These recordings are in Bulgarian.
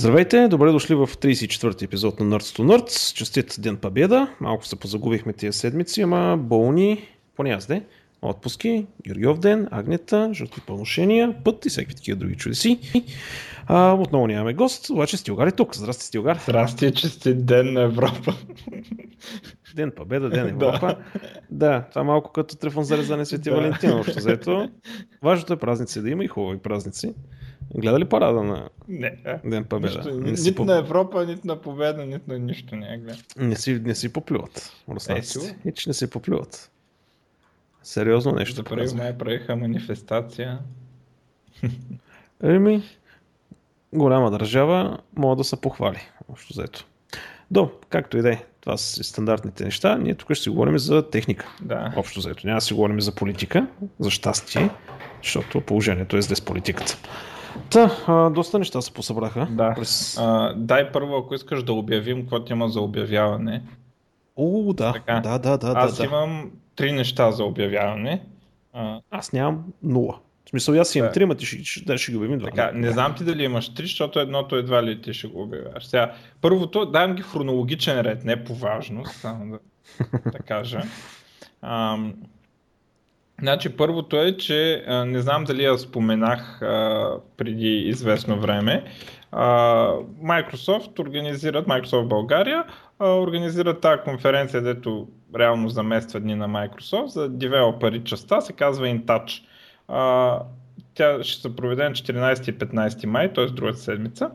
Здравейте, добре дошли в 34-ти епизод на Nerds to Nerds. Честит Ден Победа. Малко се позагубихме тия седмици, ама болни, поне аз де, отпуски, Георгиов ден, Агнета, жълти пълношения, път и всеки такива други чудеси. А, отново нямаме гост, обаче Стилгар е тук. Здрасти, Стилгар. Здрасти, честит ден на Европа. Ден Победа, Ден Европа. да. това малко като трефон за резане Свети. Валентин, общо взето. Важното е празници да има и хубави празници. Гледа ли парада на не, Ден Победа? Нищо, не нито по... на Европа, нито на Победа, нито на нищо не е Не си, не си поплюват руснаците. Е, че не си поплюват. Сериозно нещо. За първи май правиха манифестация. Еми, голяма държава, мога да се похвали. Общо заето. До, както и да е, това са стандартните неща. Ние тук ще си говорим за техника. Да. Общо заето. Няма да си говорим за политика, за щастие, защото положението е зле с политиката. Та, а, доста неща се посъбраха. Да. През... А, дай първо, ако искаш да обявим, какво има за обявяване. О, да. Така. Да, да, да. Аз да, имам три неща за обявяване. А... Аз нямам нула. В смисъл, аз имам да. три, ма ти ще, ще, ще ги обявим два. Така, не знам ти дали имаш три, защото едното едва ли ти ще го обявяваш. Сега, първото, давам ги хронологичен ред, не по важност, само да, да кажа. Ам, Значи първото е, че не знам дали я споменах а, преди известно време. А, Microsoft организират, Microsoft България, а, организират тази конференция, дето реално замества дни на Microsoft за девелопери частта, се казва InTouch. А, тя ще се проведе на 14 и 15 май, т.е. другата седмица.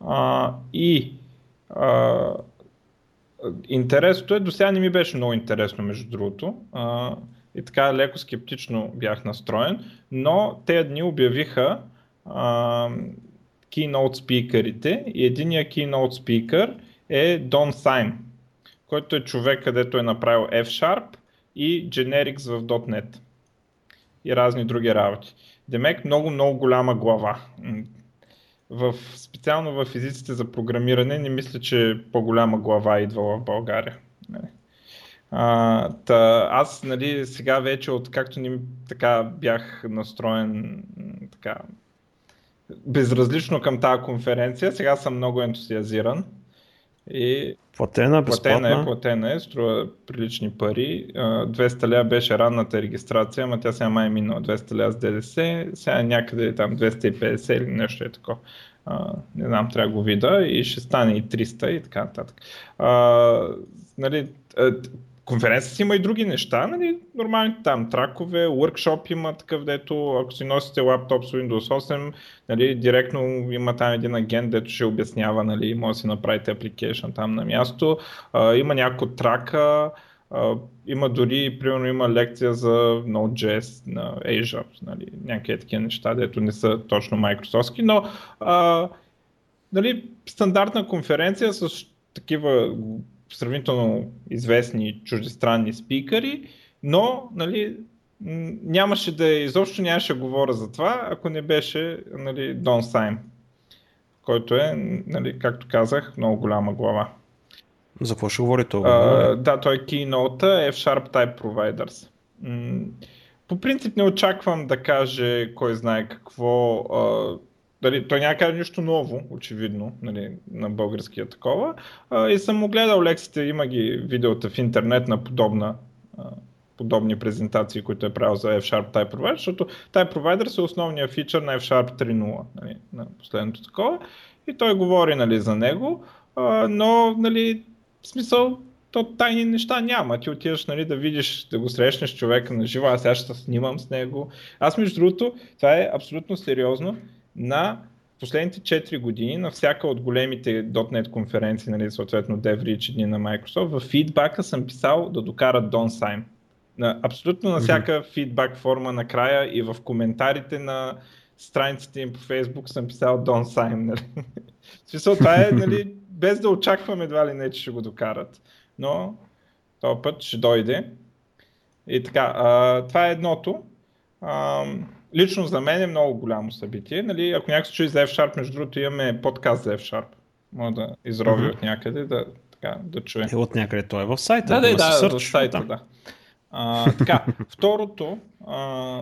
А, и а, интересното е, до сега не ми беше много интересно, между другото. А, и така леко скептично бях настроен, но те дни обявиха а, keynote спикърите и единия keynote спикър е Дон Сайн, който е човек, където е направил F-Sharp и Generics в .NET и разни други работи. Демек много, много голяма глава. В, специално в физиците за програмиране не мисля, че по-голяма глава идва в България. А, та, аз нали, сега вече, откакто ни, така бях настроен така, безразлично към тази конференция, сега съм много ентусиазиран. И платена, безплатна? Платена е, платена е, струва прилични пари. 200 ля беше ранната регистрация, ама тя сега май е минала 200 ля с ДДС, сега е някъде там 250 или нещо е такова. Не знам, трябва да го видя и ще стане и 300 и така нататък. Uh, нали, конференцията има и други неща, нали, нормални там тракове, workshop има такъв, дето ако си носите лаптоп с Windows 8, нали, директно има там един агент, дето ще обяснява, нали, може да си направите application там на място. А, има няколко трака, а, има дори, примерно има лекция за Node.js на Azure, нали, някакви такива неща, дето не са точно Microsoft, но а, нали, стандартна конференция с такива сравнително известни чуждестранни спикъри, но нали, нямаше да изобщо нямаше говоря за това, ако не беше нали, Дон Сайм, който е, нали, както казах, много голяма глава. За какво ще говори това? Uh, да, той е Keynote F-Sharp Type Providers. По принцип не очаквам да каже кой знае какво. Дали, той няма каже нищо ново, очевидно, нали, на българския такова. А, и съм му гледал лекциите, има ги видеота в интернет на подобна, а, подобни презентации, които е правил за F-Sharp Type Provider, защото Type Provider е основният фичър на F-Sharp 3.0, нали, на последното такова. И той говори нали, за него, а, но нали, в смисъл то тайни неща няма. Ти отиваш нали, да видиш, да го срещнеш човека на живо, аз сега ще снимам с него. Аз между другото, това е абсолютно сериозно на последните 4 години на всяка от големите .NET конференции, нали, съответно DevReach дни на Microsoft, в фидбака съм писал да докарат Sign. На, абсолютно на всяка mm-hmm. фидбак форма накрая и в коментарите на страниците им по Facebook съм писал Sign. Нали. В смисъл, това е нали, без да очакваме едва ли не, че ще го докарат. Но този път ще дойде. И така, а, това е едното. А, лично за мен е много голямо събитие. Нали, ако някой се чуи за F-Sharp, между другото имаме подкаст за F-Sharp. Може да изрови mm-hmm. от някъде, да, така, да чуе. Е, от някъде той е в сайта. Да, да, да, да в сайта, да. да. А, така, второто а,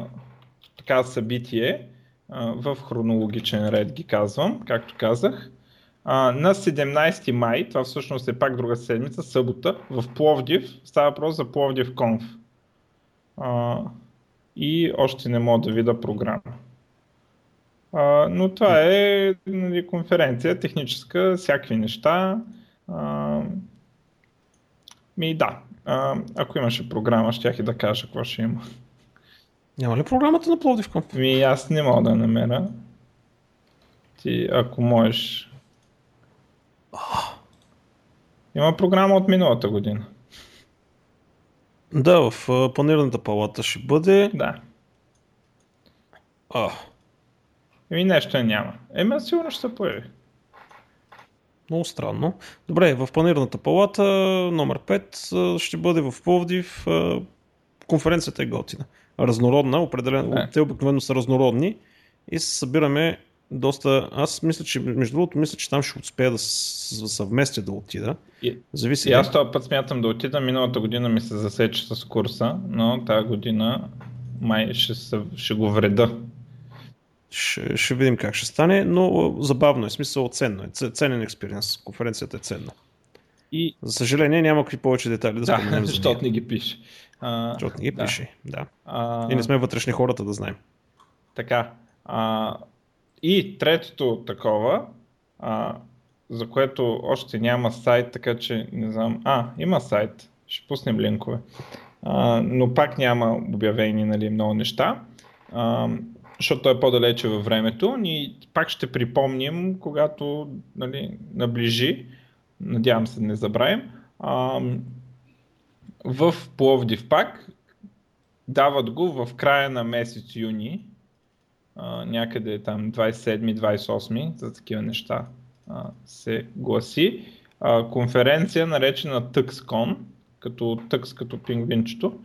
така събитие а, в хронологичен ред ги казвам, както казах. а, на 17 май, това всъщност е пак друга седмица, събота, в Пловдив, става въпрос за Пловдив Конф. А, и още не мога да видя програма. А, но това е нали, конференция, техническа, всякакви неща. А, ми да, а, ако имаше програма, ще и да кажа какво ще има. Няма ли програмата на Пловдив Конф? Ми аз не мога да намеря. Ти, ако можеш, има програма от миналата година. Да, в планираната палата ще бъде. Да. А. Еми нещо няма. Еми сигурно ще се появи. Много странно. Добре, в планираната палата номер 5 ще бъде в Пловдив. Конференцията е готина. Разнородна, определено. Да. Те обикновено са разнородни и се събираме доста... Аз мисля, че между другото, мисля, че там ще успея да съвместя да отида. И, Зависи и аз този път смятам да отида. Миналата година ми се засече с курса, но тази година май ще, се, ще го вреда. Ще, ще видим как ще стане, но забавно е, смисъл ценно е. Ценен експириенс. Конференцията е ценна. И... За съжаление няма какви повече детайли да, да споменем за Защото не ги пише. А, защото не ги да. пише, да. А... И не сме вътрешни хората да знаем. Така. А, и третото такова, а, за което още няма сайт, така че не знам. А, има сайт. Ще пуснем линкове. А, но пак няма обявени нали, много неща, а, защото е по-далече във времето. Ни пак ще припомним, когато нали, наближи. Надявам се не забравим. А, в Пловдив пак дават го в края на месец юни някъде там 27-28 за такива неща а, се гласи. А, конференция наречена TuxCon, като Tux като пингвинчето,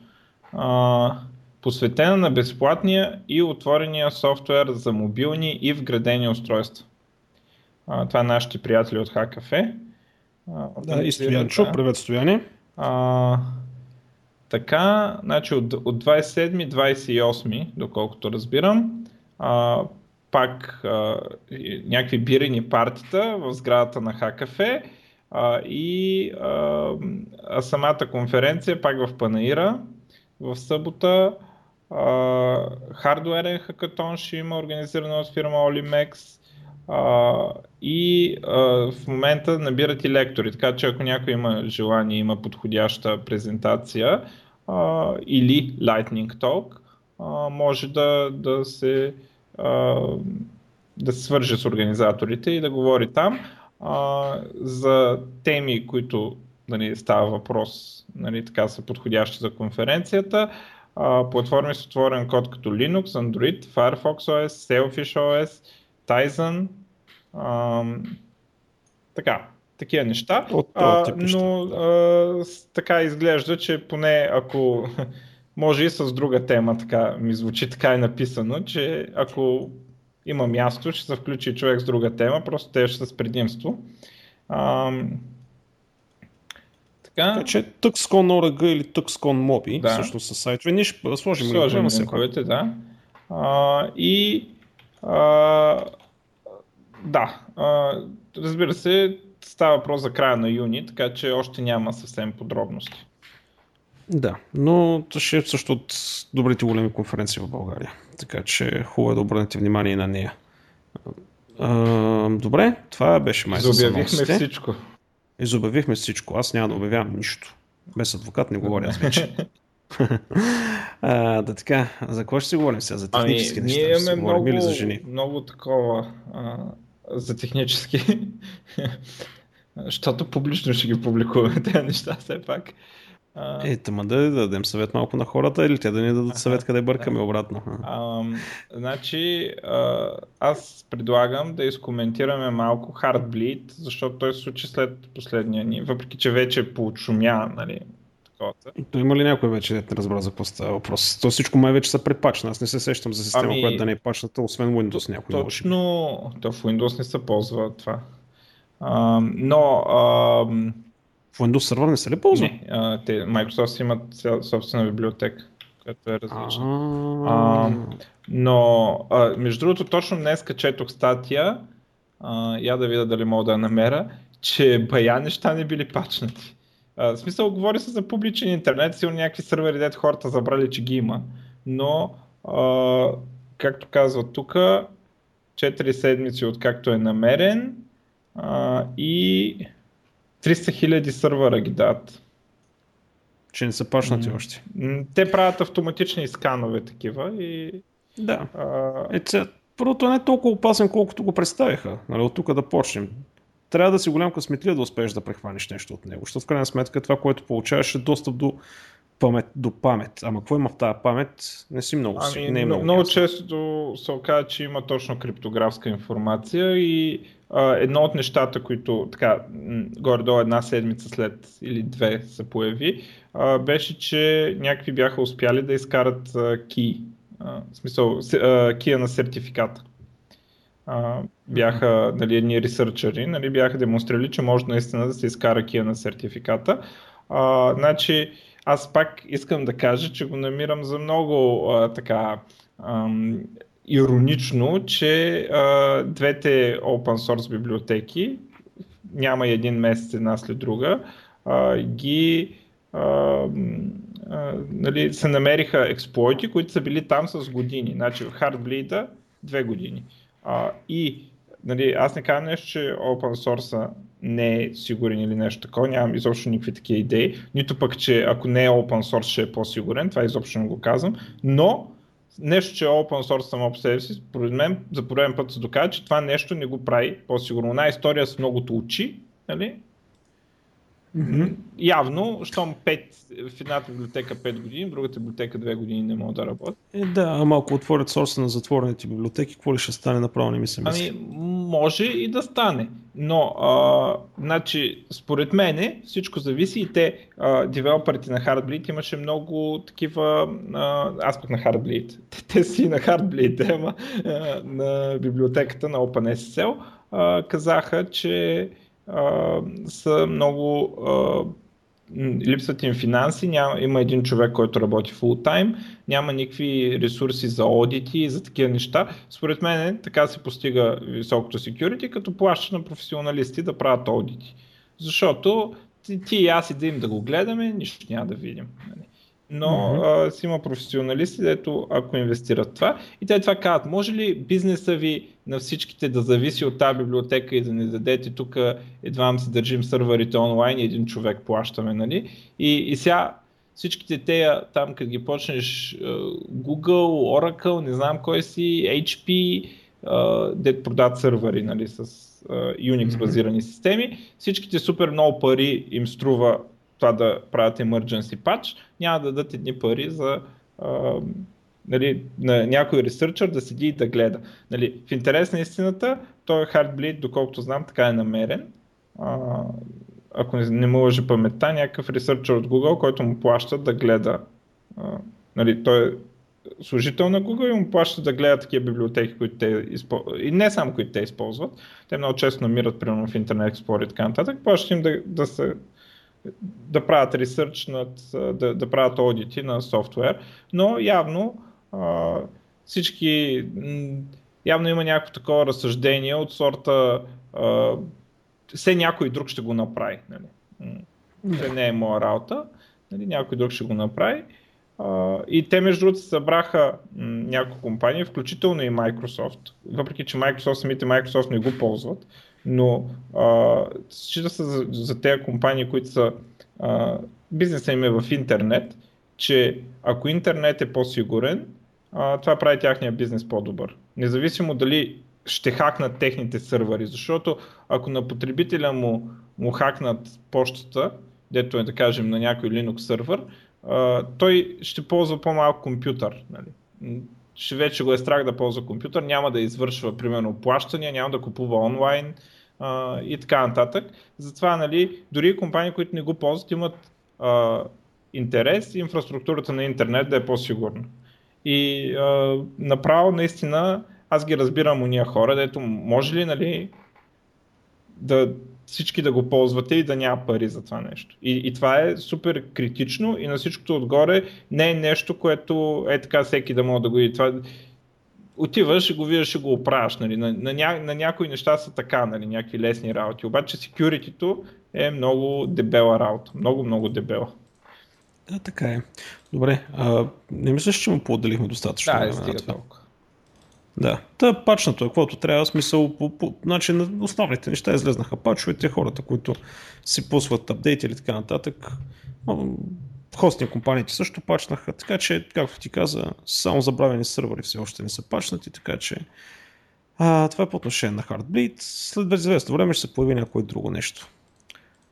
а, посветена на безплатния и отворения софтуер за мобилни и вградени устройства. А, това е нашите приятели от HackCafe. Да, и Стоянчо, привет Стояне. А, така, значи от, от 27-28, доколкото разбирам, а, пак а, някакви бирени партита в сградата на Хакафе а, и а, а самата конференция пак в Панаира в събота. хардуерен хакатон ще има организирано от фирма Olimex а, и а, в момента набират и лектори, така че ако някой има желание, има подходяща презентация а, или Lightning Talk, а, може да, да се а, да се свърже с организаторите и да говори там а, за теми, които нали, става въпрос, нали, така са подходящи за конференцията. А, платформи с отворен код като Linux, Android, Firefox OS, Sailfish OS, Tizen, а, така, такива неща. От, а, но а, така изглежда, че поне ако може и с друга тема, така ми звучи така е написано, че ако има място, ще се включи човек с друга тема, просто те ще са с предимство. Ам... Така. така че Tuxcon.org или Tuxcon Mobi, да. всъщност са сайтове. Ние ще сложим Сложим линковете, да. А, и а, да, а, разбира се, става въпрос за края на юни, така че още няма съвсем подробности. Да, но ще е също от добрите големи конференции в България. Така че хубаво е да обърнете внимание и на нея. А, добре, това беше май Забявихме всичко. Изобявихме всичко. Аз няма да обявявам нищо. Без адвокат не говоря аз вече. а, да така, за какво ще си говорим сега? За ами, технически ами, неща? Ние имаме много, или за жени? много такова а, за технически. Защото публично ще ги публикуваме тези неща все пак. Е, тъма да дадем съвет малко на хората или те да ни дадат съвет къде бъркаме обратно. А, значи, а, аз предлагам да изкоментираме малко Heartbleed, защото той се случи след последния ни, въпреки че вече получумя, нали, то има ли някой вече не разбра за какво става въпрос? То всичко май вече са препачна. Аз не се сещам за система, ами, която да не е пачната, освен Windows някой. Точно, то в Windows не се ползва това. А, но а, в Windows Server не се ли ползва? Не, а, те, Microsoft имат собствена библиотека, която е различна. А, но, а, между другото, точно днес четох статия, а, я да видя дали мога да я намеря, че бая неща не били пачнати. А, в смисъл, говори се за публичен интернет, сигурно някакви сървъри, дето хората забрали, че ги има, но а, както казва тук, 4 седмици откакто е намерен а, и 300 хиляди сървъра ги дадат. Че не са пачнати mm. още. Те правят автоматични сканове такива и... Да. А... Е, ця... Първото не е толкова опасен, колкото го представиха. Нали, от тук да почнем. Трябва да си голям късметлия да успееш да прехваниш нещо от него, защото в крайна сметка това, което получаваш е достъп до памет, до памет. Ама какво има в тази памет, не си много ами, не е много, много често се оказа, че има точно криптографска информация и едно от нещата, които така, горе-долу една седмица след или две се появи, беше, че някакви бяха успяли да изкарат ки, смисъл, кия на сертификата. Бяха нали, едни ресърчери, нали, бяха демонстрирали, че може наистина да се изкара кия на сертификата. А, значи, аз пак искам да кажа, че го намирам за много а, така ам, иронично, че а, двете open source библиотеки, няма един месец една след друга, а, ги а, а, нали, се намериха експлойти, които са били там с години. Значи в Heartbleed две години. А, и нали, аз не казвам нещо, че open source не е сигурен или нещо такова, нямам изобщо никакви такива идеи, нито пък, че ако не е open source ще е по-сигурен, това изобщо не го казвам, но нещо, че е open source само по себе си, според мен за пореден път се доказва, че това нещо не го прави по-сигурно. Една история с многото очи, нали? Mm-hmm. Явно, щом 5, в едната библиотека 5 години, в другата библиотека 2 години не могат да работят. Е, да, ама ако отворят сорса на затворените библиотеки, какво ли ще стане направо, не ми се мисли. Ами, може и да стане. Но, а, значи, според мен всичко зависи и те, а, девелоперите на Heartbleed имаше много такива, а, аз пък на Heartbleed, те, те си на Heartbleed, ама а, на библиотеката на OpenSSL, а, казаха, че а, са много а, липсват им финанси, няма, има един човек, който работи full time, няма никакви ресурси за аудити и за такива неща. Според мен така се постига високото security, като плащаш на професионалисти да правят аудити. Защото ти, ти и аз и да да го гледаме, нищо няма да видим. Нали? Но mm-hmm. а, си има професионалисти, дето ако инвестират това. И те това казват, може ли бизнеса ви на всичките да зависи от тази библиотека и да не дадете тук едва се държим сървърите онлайн и един човек плащаме, нали? И, и сега всичките те там, като ги почнеш Google, Oracle, не знам кой си, HP, дет продават сървъри, нали, с Unix базирани mm-hmm. системи, всичките супер много пари им струва това да правят emergency patch, няма да дадат едни пари за а, нали, на някой ресърчър да седи и да гледа. Нали, в интерес на истината, той Heartbleed, доколкото знам, така е намерен. А, ако не, му лъжи паметта, някакъв ресърчър от Google, който му плаща да гледа. А, нали, той е служител на Google и му плаща да гледа такива библиотеки, които те използват. И не само които те използват. Те много често намират, примерно в Internet Explorer и така нататък. Плащат им да, да се да правят ресърч, над, да, да правят аудити на софтуер, но явно а, всички, явно има някакво такова разсъждение от сорта а, все някой друг ще го направи. Нали? Все не е моя работа, нали? някой друг ще го направи. Uh, и те между другото събраха м, няколко компании, включително и Microsoft. Въпреки, че Microsoft, самите Microsoft не го ползват, но счита се за, за тези компании, които са а, бизнеса им е в интернет, че ако интернет е по-сигурен, а, това прави тяхния бизнес по-добър. Независимо дали ще хакнат техните сървъри, защото ако на потребителя му, му хакнат почтата, дето е да кажем на някой Linux сървър, той ще ползва по-малък компютър. Нали? Ще вече го е страх да ползва компютър, няма да извършва примерно плащания, няма да купува онлайн, и така нататък. Затова, нали, дори компании, които не го ползват, имат а, интерес инфраструктурата на интернет да е по-сигурна. И а, направо, наистина, аз ги разбирам уния хора, дето може ли, нали, да всички да го ползвате и да няма пари за това нещо. И, и това е супер критично и на всичкото отгоре не е нещо, което е така всеки да може да го види. Това, отиваш и го виждаш и го оправяш. Нали. На, на, ня, на някои неща са така, нали, някакви лесни работи. Обаче security е много дебела работа. Много, много дебела. Да, така е. Добре, а, не мислиш, че му поотделихме достатъчно да, време стига толкова. Да, та пачнато е, каквото трябва, смисъл, по, по, значи на основните неща излезнаха пачовете, хората, които си пусват апдейти или така нататък. Хостинг компаниите също пачнаха, така че, както ти каза, само забравени сървъри все още не са пачнати, така че а, това е по отношение на Heartbleed. След известно време ще се появи някое друго нещо.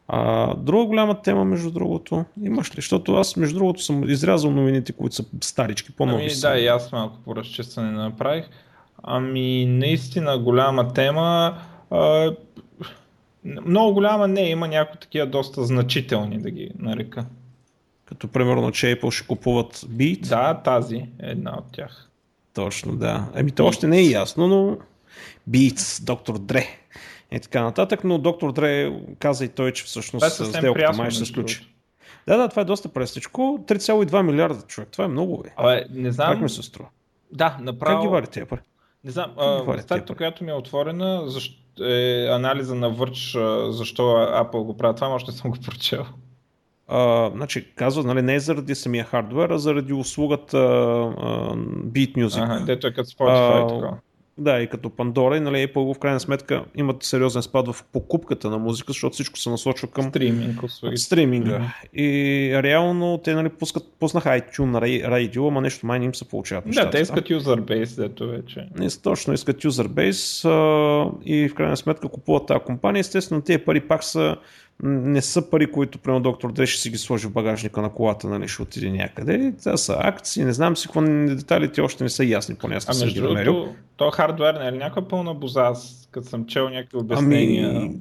А, друга голяма тема, между другото, имаш ли? Защото аз, между другото, съм изрязал новините, които са старички, по-нови ами, са. Да, и аз малко по разчистване направих. Ами, наистина голяма тема. А, много голяма не, има някои такива доста значителни, да ги нарека. Като примерно, че Apple ще купуват Beat. Да, тази е една от тях. Точно, да. Еми, то още не е ясно, но Beats, доктор Дре и така нататък, но доктор Дре каза и той, че всъщност е сделката май ще се случи. Да, да, това е доста престичко. 3,2 милиарда човек. Това е много, бе. Абе, не знам. Как ми се струва? Да, направо. Как ги вари пари? Не знам. Статията, която ми е отворена, защо, е анализа на Върч, защо Apple го правят. Това още не съм го прочел. Uh, значи, казва, нали, не е заради самия хардвер, а заради услугата uh, Beat Music. Ага, дето е като Spotify uh, така. Да, и като Пандора и нали, Apple в крайна сметка имат сериозен спад в покупката на музика, защото всичко се насочва към Стриминг, стриминга. Mm-hmm. И реално те нали, пускат, пуснаха iTunes Radio, ама нещо май не им се получават. Да, те искат user base, дето вече. Не, точно искат user base а, и в крайна сметка купуват тази компания. Естествено, тези пари пак са не са пари, които прямо доктор Дре ще си ги сложи в багажника на колата, нали, ще отиде някъде. Това са акции, не знам си какво деталите още не са ясни, поне аз не съм ги намерил. То хардвер не е ли някаква пълна боза, като съм чел някакви обяснения. Ами,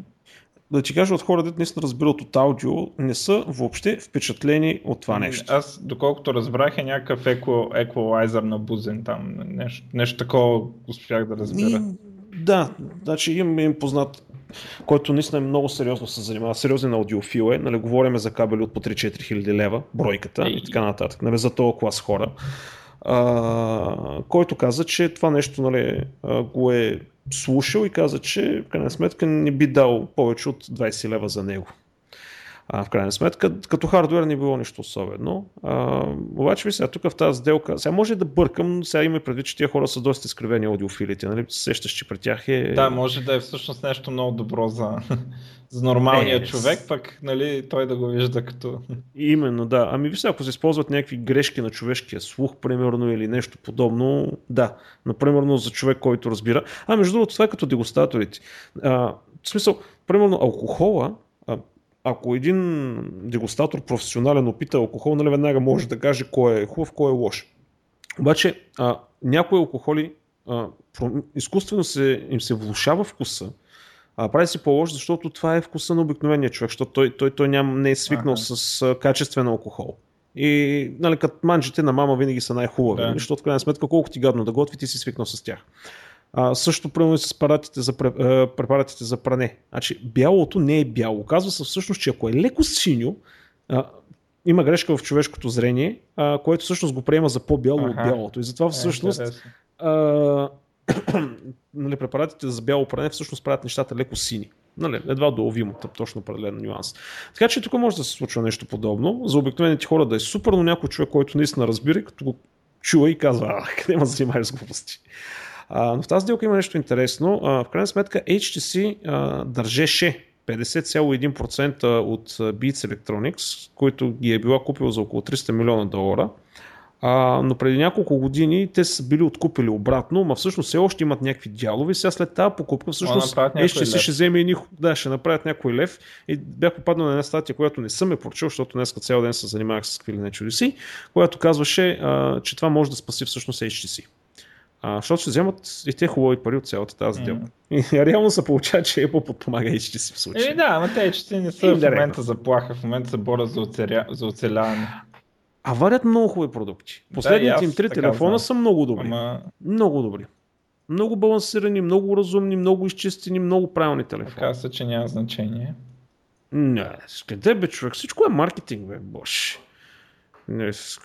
да ти кажа от хората, не се разбират от аудио, не са въобще впечатлени от това ами, нещо. Аз, доколкото разбрах, е някакъв еко, еквалайзър на бузен там. Нещо, нещо такова успях да разбера. И, да, значи имам им познат който наистина е много сериозно се занимава, сериозен аудиофил е, нали, говориме за кабели от по 3-4 хиляди лева, бройката и, и така нататък, нали, за този клас хора, а, който каза, че това нещо нали, го е слушал и каза, че в крайна сметка не би дал повече от 20 лева за него. А, в крайна сметка, като хардвер не било нищо особено. А, обаче ви сега тук в тази сделка, сега може да бъркам, сега има предвид, че тия хора са доста изкривени аудиофилите, нали? Сещаш, че при тях е... Да, може да е всъщност нещо много добро за, за нормалния е, човек, пък нали, той да го вижда като... Именно, да. Ами виж, ако се използват някакви грешки на човешкия слух, примерно, или нещо подобно, да. Например, за човек, който разбира. А между другото, това е като дегустаторите. А, в смисъл, примерно, алкохола, ако един дегустатор професионален опита алкохол, нали веднага може да каже кой е хубав, кой е лош. Обаче а, някои алкохоли а, изкуствено се, им се влушава вкуса, а, прави се по-лош, защото това е вкуса на обикновения човек, защото той, той, той ням, не е свикнал ага. с а, качествен алкохол. И нали, като манджите на мама винаги са най-хубави, да. Защото в крайна сметка колко ти гадно да готви, ти си свикнал с тях. А, също примерно с апаратите за, препаратите за пране. Значи, бялото не е бяло. Оказва се всъщност, че ако е леко синьо, а, има грешка в човешкото зрение, а, което всъщност го приема за по-бяло ага. от бялото. И затова е, всъщност е, а, нали, препаратите за бяло пране всъщност правят нещата леко сини. Нали, едва доловимо, точно определен нюанс. Така че тук може да се случва нещо подобно. За обикновените хора да е супер, но някой човек, който наистина разбира, като го чува и казва, а, къде ма занимаваш с глупости. А, но в тази сделка има нещо интересно. А, в крайна сметка HTC а, държеше 50,1% от Beats Electronics, които ги е била купила за около 300 милиона долара. А, но преди няколко години те са били откупили обратно, но всъщност все още имат някакви дялове. Сега след тази покупка всъщност HTC ще вземе и да, ще направят някой лев. И бях попаднал на една статия, която не съм е прочел, защото днес цял ден се занимавах с какви ли не чудеси, която казваше, а, че това може да спаси всъщност HTC. А, защото ще вземат и те хубави пари от цялата тази сделка. Mm. И реално се получава, че Apple подпомага HTC в случая. Е, да, ама те HTC не са и в момента заплаха, в момента се борят за, оцеля... за оцеляване. А варят много хубави продукти. Последните да, им три телефона знам. са много добри. Ама... Много добри. Много балансирани, много разумни, много изчистени, много правилни телефони. Така се, че няма значение. Не, къде бе човек? Всичко е маркетинг, бе, бош.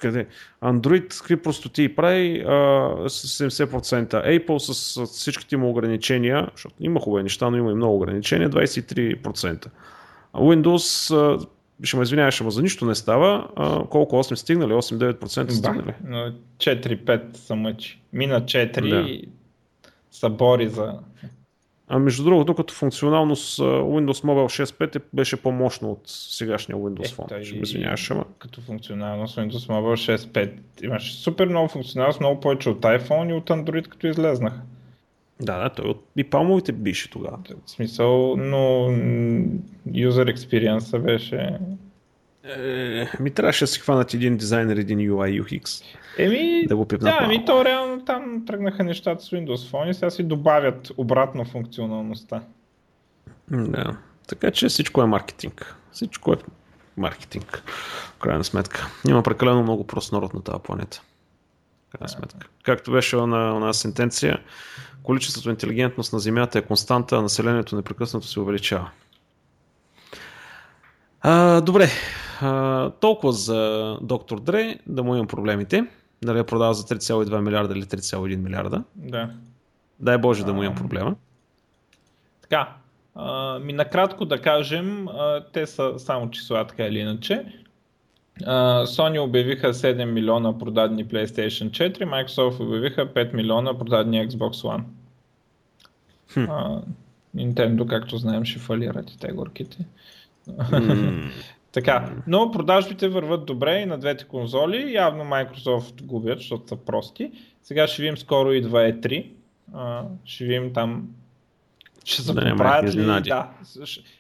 Къде? Android какви простоти прави а, с 70%. Apple с, с всичките му ограничения, защото има хубави неща, но има и много ограничения, 23%. Windows, а, ще ме извиняваш, ама за нищо не става. А, колко 8 стигнали? 8-9% стигнали. Да, 4-5 са мъчи. Мина 4 да. са бори за а между другото, като функционалност Windows Mobile 6.5 беше по-мощно от сегашния Windows Phone. Е, Ще извиняваш, ама. Като функционалност Windows Mobile 6.5 имаше супер много функционалност, много повече от iPhone и от Android, като излезнаха. Да, да, той от и палмовите бише тогава. В смисъл, но user experience беше е, ми трябваше да си хванат един дизайнер, един UI UX. Еми, да го пипнат Да, ами то реално там тръгнаха нещата с Windows Phone и сега си добавят обратно функционалността. Да, така че всичко е маркетинг. Всичко е маркетинг, в крайна сметка. Има прекалено много прост народ на тази планета. крайна сметка. Както беше на, на сентенция, количеството интелигентност на Земята е константа, а населението непрекъснато се увеличава. А, добре, а, толкова за доктор Дре, да му имам проблемите. Дали я продава за 3,2 милиарда или 3,1 милиарда. Да. Дай Боже да му имам проблема. Така, а, ми накратко да кажем, а, те са само числа така или иначе. А, Sony обявиха 7 милиона продадени PlayStation 4, Microsoft обявиха 5 милиона продадени Xbox One. Хм. А, Nintendo, както знаем, ще фалират и те горките. Mm. Така, но продажбите върват добре и на двете конзоли. Явно Microsoft губят, защото са прости. Сега ще видим скоро идва E3. А, ще видим там ще се да, поправят ли? Да.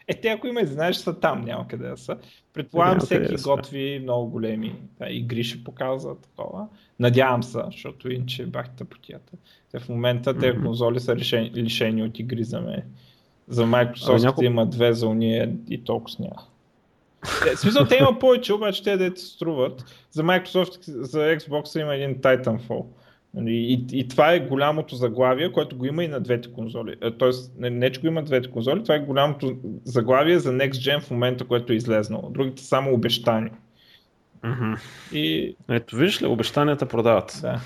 Е, те ако има изненади, ще са там, няма къде да са. Предполагам, всеки да готви много големи да, игри ще показва такова. Надявам се, защото иначе бах тъпотията. Те в момента mm-hmm. те конзоли са лишени, лишени от игри за мен. За Microsoft няколко... има две за уния и толкова няма. Е, в смисъл, те има повече, обаче те да струват. За Microsoft, за Xbox има един Titanfall. Нали, и, и това е голямото заглавие, което го има и на двете конзоли. Е, тоест, не, не че го има двете конзоли, това е голямото заглавие за Next Gen в момента, което е излезнало. Другите са само обещания. Mm-hmm. И... Ето виж ли, обещанията продават. Да.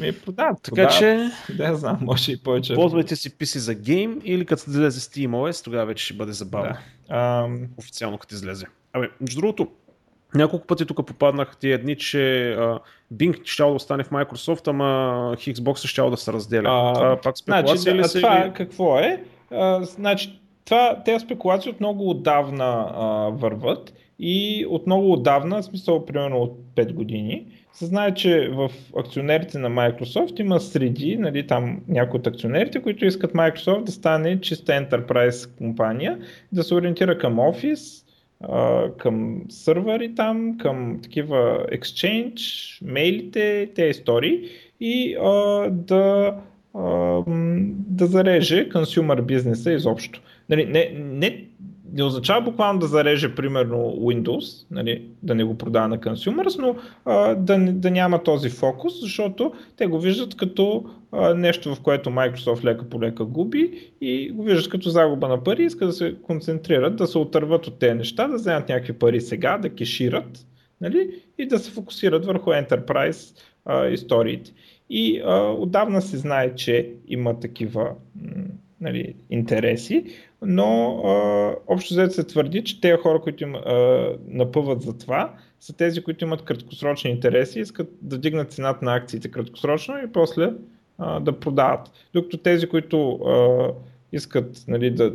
Ми продават. Така продават. че. Да, знам, може и повече. Ползвайте си PC за гейм или като излезе SteamOS, тогава вече ще бъде забавно. Да. Официално като излезе. Абе, между другото, няколко пъти тук попаднах тия дни, че а, Bing ще да остане в Microsoft, ама Xbox ще да се разделя. А, това пак спекулация значи, ли се? Това или... какво е? А, значи, това, тези спекулации от много отдавна а, върват и от много отдавна, в смисъл примерно от 5 години, се знае, че в акционерите на Microsoft има среди, нали, там някои от акционерите, които искат Microsoft да стане чиста enterprise компания, да се ориентира към офис, към сървъри там, към такива exchange, мейлите, те истории и а, да, а, да зареже консюмер бизнеса изобщо. Нали, не, не, не означава буквално да зареже примерно Windows, нали, да не го продава на consumers, но а, да, да няма този фокус, защото те го виждат като а, нещо, в което Microsoft лека по лека губи и го виждат като загуба на пари, искат да се концентрират, да се отърват от тези неща, да вземат някакви пари сега, да кешират нали, и да се фокусират върху Enterprise а, историите. И а, отдавна се знае, че има такива нали, интереси, но а, общо взето се твърди, че тези хора, които им а, напъват за това, са тези, които имат краткосрочни интереси, искат да дигнат цената на акциите краткосрочно и после а, да продават. Докато тези, които а, искат нали, да,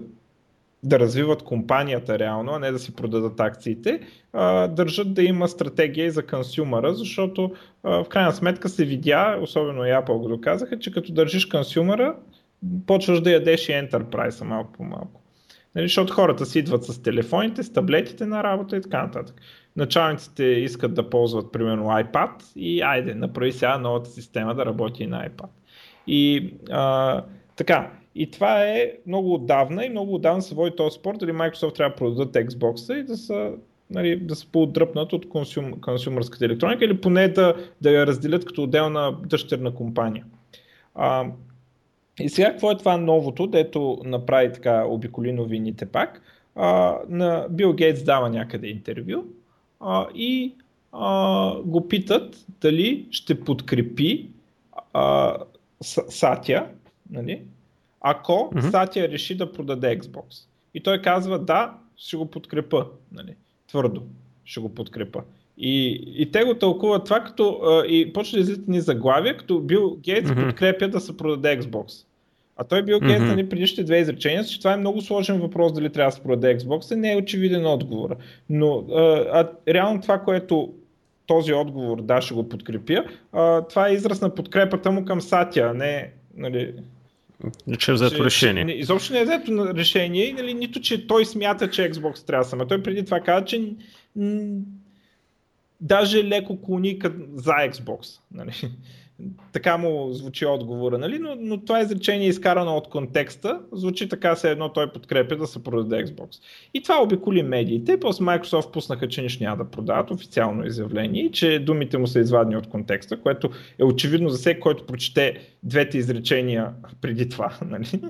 да развиват компанията реално, а не да си продадат акциите, а, държат да има стратегия и за консюмера, защото а, в крайна сметка се видя, особено и Apple го доказаха, че като държиш консюмера, почваш да ядеш и Enterprise малко по малко. Нали, защото хората си идват с телефоните, с таблетите на работа и така нататък. Началниците искат да ползват примерно iPad и айде, направи сега новата система да работи и на iPad. И а, така, и това е много отдавна и много отдавна се води този спор, дали Microsoft трябва да продадат Xbox и да са нали, да се поотдръпнат от консюм, консюмърската електроника или поне да, да я разделят като отделна дъщерна компания. А, и сега какво е това новото, дето направи така обиколи новините пак? А, на Бил Гейтс дава някъде интервю а, и а, го питат дали ще подкрепи а, Сатя, нали? ако mm-hmm. Сатя реши да продаде Xbox. И той казва да, ще го подкрепа. Нали? Твърдо ще го подкрепа. И, и те го тълкуват това като а, и почва да излизат ни заглавия, като Бил Гейтс mm-hmm. подкрепя да се продаде Xbox. А той Бил Гейтс, mm-hmm. нали, предишните две изречения, че това е много сложен въпрос дали трябва да се продаде Xbox, и не е очевиден отговор. Но а, а, реално това, което този отговор да ще го подкрепя, а, това е израз на подкрепата му към Сатя, не нали, че е взето решение. Не, изобщо не е взето решение, нали, нито че той смята, че Xbox трябва да съм. Той преди това каза, че даже леко клони за Xbox. Нали така му звучи отговора, нали? но, но това изречение е изкарано от контекста, звучи така се едно той подкрепя да се продаде Xbox. И това обиколи медиите, после Microsoft пуснаха, че нищо няма да продават, официално изявление, че думите му са извадни от контекста, което е очевидно за всеки, който прочете двете изречения преди това. Нали?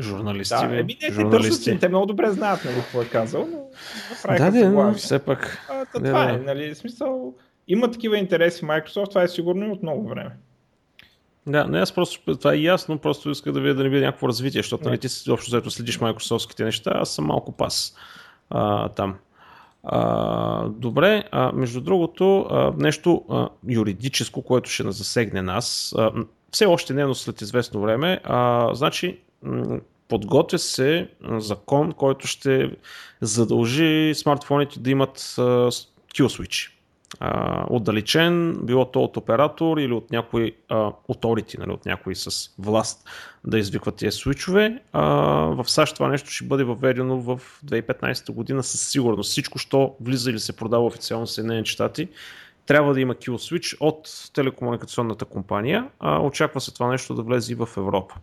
Журналисти. Да, еми, не, журналисти. Те, те много добре знаят нали, какво е казал, но да, да, но все пак. А, това да, е, нали, смисъл, има такива интереси в Microsoft, това е сигурно и от много време. Да, не, аз просто, това е ясно, просто иска да видя да не видя някакво развитие, защото нали, ти общо заето следиш Microsoftските неща, аз съм малко пас а, там. А, добре, а, между другото, а, нещо а, юридическо, което ще засегне нас, а, все още не, но след известно време, а, значи подготвя се закон, който ще задължи смартфоните да имат а, kill switch а, отдалечен, било то от оператор или от някой authority, нали, от някой с власт да извикват тези свичове. В САЩ това нещо ще бъде въведено в 2015 година със сигурност. Всичко, що влиза или се продава официално в Съединените щати, трябва да има kill switch от телекомуникационната компания. Очаква се това нещо да влезе и в Европа.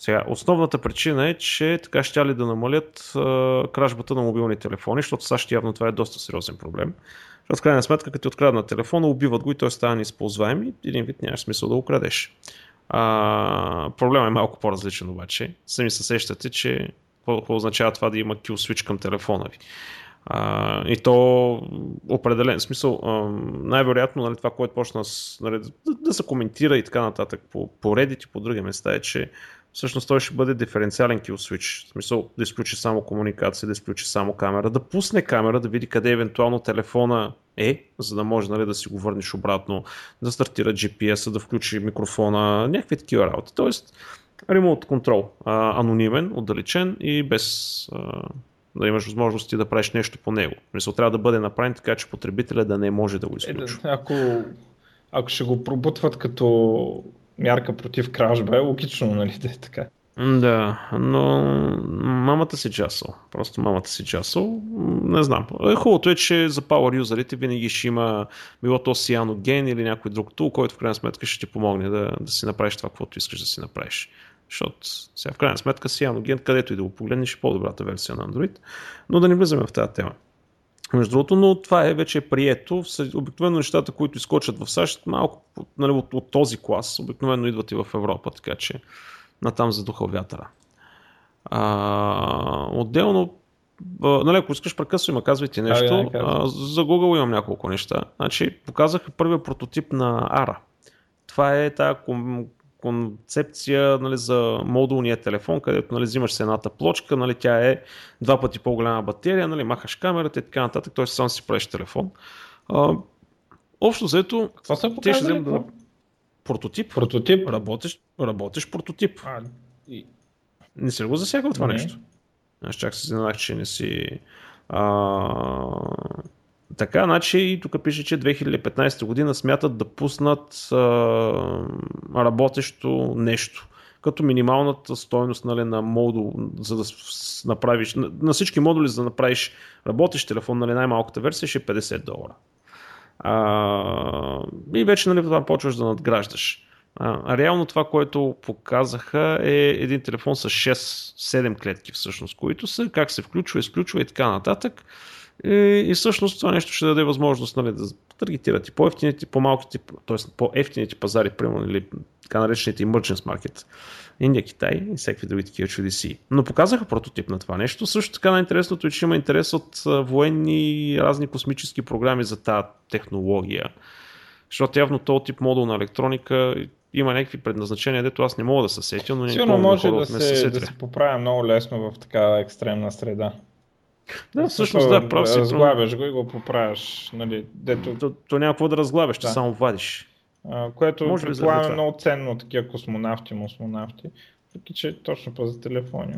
Сега, основната причина е, че така ще ли да намалят а, кражбата на мобилни телефони, защото САЩ явно това е доста сериозен проблем. Защото в крайна сметка, като ти откраднат телефона, убиват го и той става неизползваем и един вид нямаш смисъл да го крадеш. А, проблема е малко по-различен обаче. Сами се сещате, че какво означава това да има kill switch към телефона ви. А, и то определен смисъл, най-вероятно нали, това, което почна с, нали, да, да се коментира и така нататък по, по Reddit и по други места е, че всъщност той ще бъде диференциален kill switch. В смисъл да изключи само комуникация, да изключи само камера, да пусне камера, да види къде евентуално телефона е, за да може нали, да си го върнеш обратно, да стартира GPS, да включи микрофона, някакви такива работи. Тоест, ремонт контрол, анонимен, отдалечен и без а, да имаш възможности да правиш нещо по него. Мисъл, трябва да бъде направен така, че потребителя да не може да го изключва. Е, ако, ако ще го пробутват като мярка против кражба е логично, нали, да е така. Да, но мамата си часъл. Просто мамата си часъл. Не знам. Е, хубавото е, че за power юзерите винаги ще има било то Cyanogen или някой друг тул, който в крайна сметка ще ти помогне да, да си направиш това, което искаш да си направиш. Защото сега в крайна сметка Cyanogen, където и да го погледнеш, е по-добрата версия на Android. Но да не влизаме в тази тема. Между другото, но това е вече прието. Обикновено нещата, които изкочат в САЩ, малко нали, от, от този клас, обикновено идват и в Европа, така че натам задуха вятъра. А, отделно, нали, ако искаш прекъсвай, казвайте нещо. А, за Google имам няколко неща. Значи, показаха първия прототип на ARA. Това е тази концепция нали, за модулния телефон, където нали, взимаш с едната плочка, нали, тя е два пъти по-голяма батерия, нали, махаш камерата и така нататък, т.е. сам си правиш телефон. А, общо взето, това са те ще вземат да... Прототип. Прототип. Работиш, работиш прототип. А, и... Не ли го засягал това не. нещо? Аз чак се изненадах, че не си... А, така, значи и тук пише, че 2015 година смятат да пуснат а, работещо нещо. Като минималната стоеност нали, на модул, за да направиш, на, на всички модули, за да направиш работещ телефон, нали, най-малката версия ще е 50 долара. А, и вече нали, това почваш да надграждаш. А, реално това, което показаха е един телефон с 6-7 клетки всъщност, които са как се включва, изключва и така нататък. И, и всъщност това нещо ще даде възможност нали, да таргетират и по-ефтините, по-малките, т.е. по-ефтините пазари, примерно, или така наречените emergence market Индия, Китай и всеки други такива чудеси. Но показаха прототип на това нещо. Също така най-интересното е, че има интерес от военни разни космически програми за тази технология. Защото явно този тип модул на електроника има някакви предназначения, дето аз не мога да се сетя, но Сигурно може да се, да се поправя много лесно в такава екстремна среда. Да, всъщност да, прав си. Разглавяш го и го поправяш. Нали, дето... то, то няма какво да разглавяш, да. само вадиш. А, което може предполагам е много ценно такива космонавти, космонавти. Въпреки, че точно по за телефони.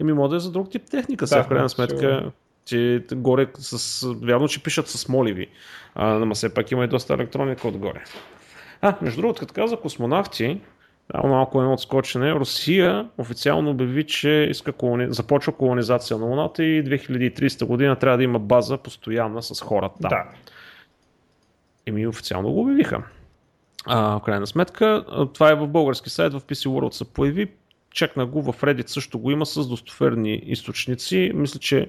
Еми, може да е за друг тип техника, сега в крайна сметка. Че горе с... Вярно, че пишат с моливи. А, но все пак има и доста електроника отгоре. А, между другото, като каза космонавти, малко едно отскочене, Русия официално обяви, че иска колони... започва колонизация на Луната и 2300 година трябва да има база постоянна с хората. Да. Еми официално го обявиха. А, в крайна сметка, това е в български сайт, в PC World се появи, чекна го, в Reddit също го има с достоверни източници. Мисля, че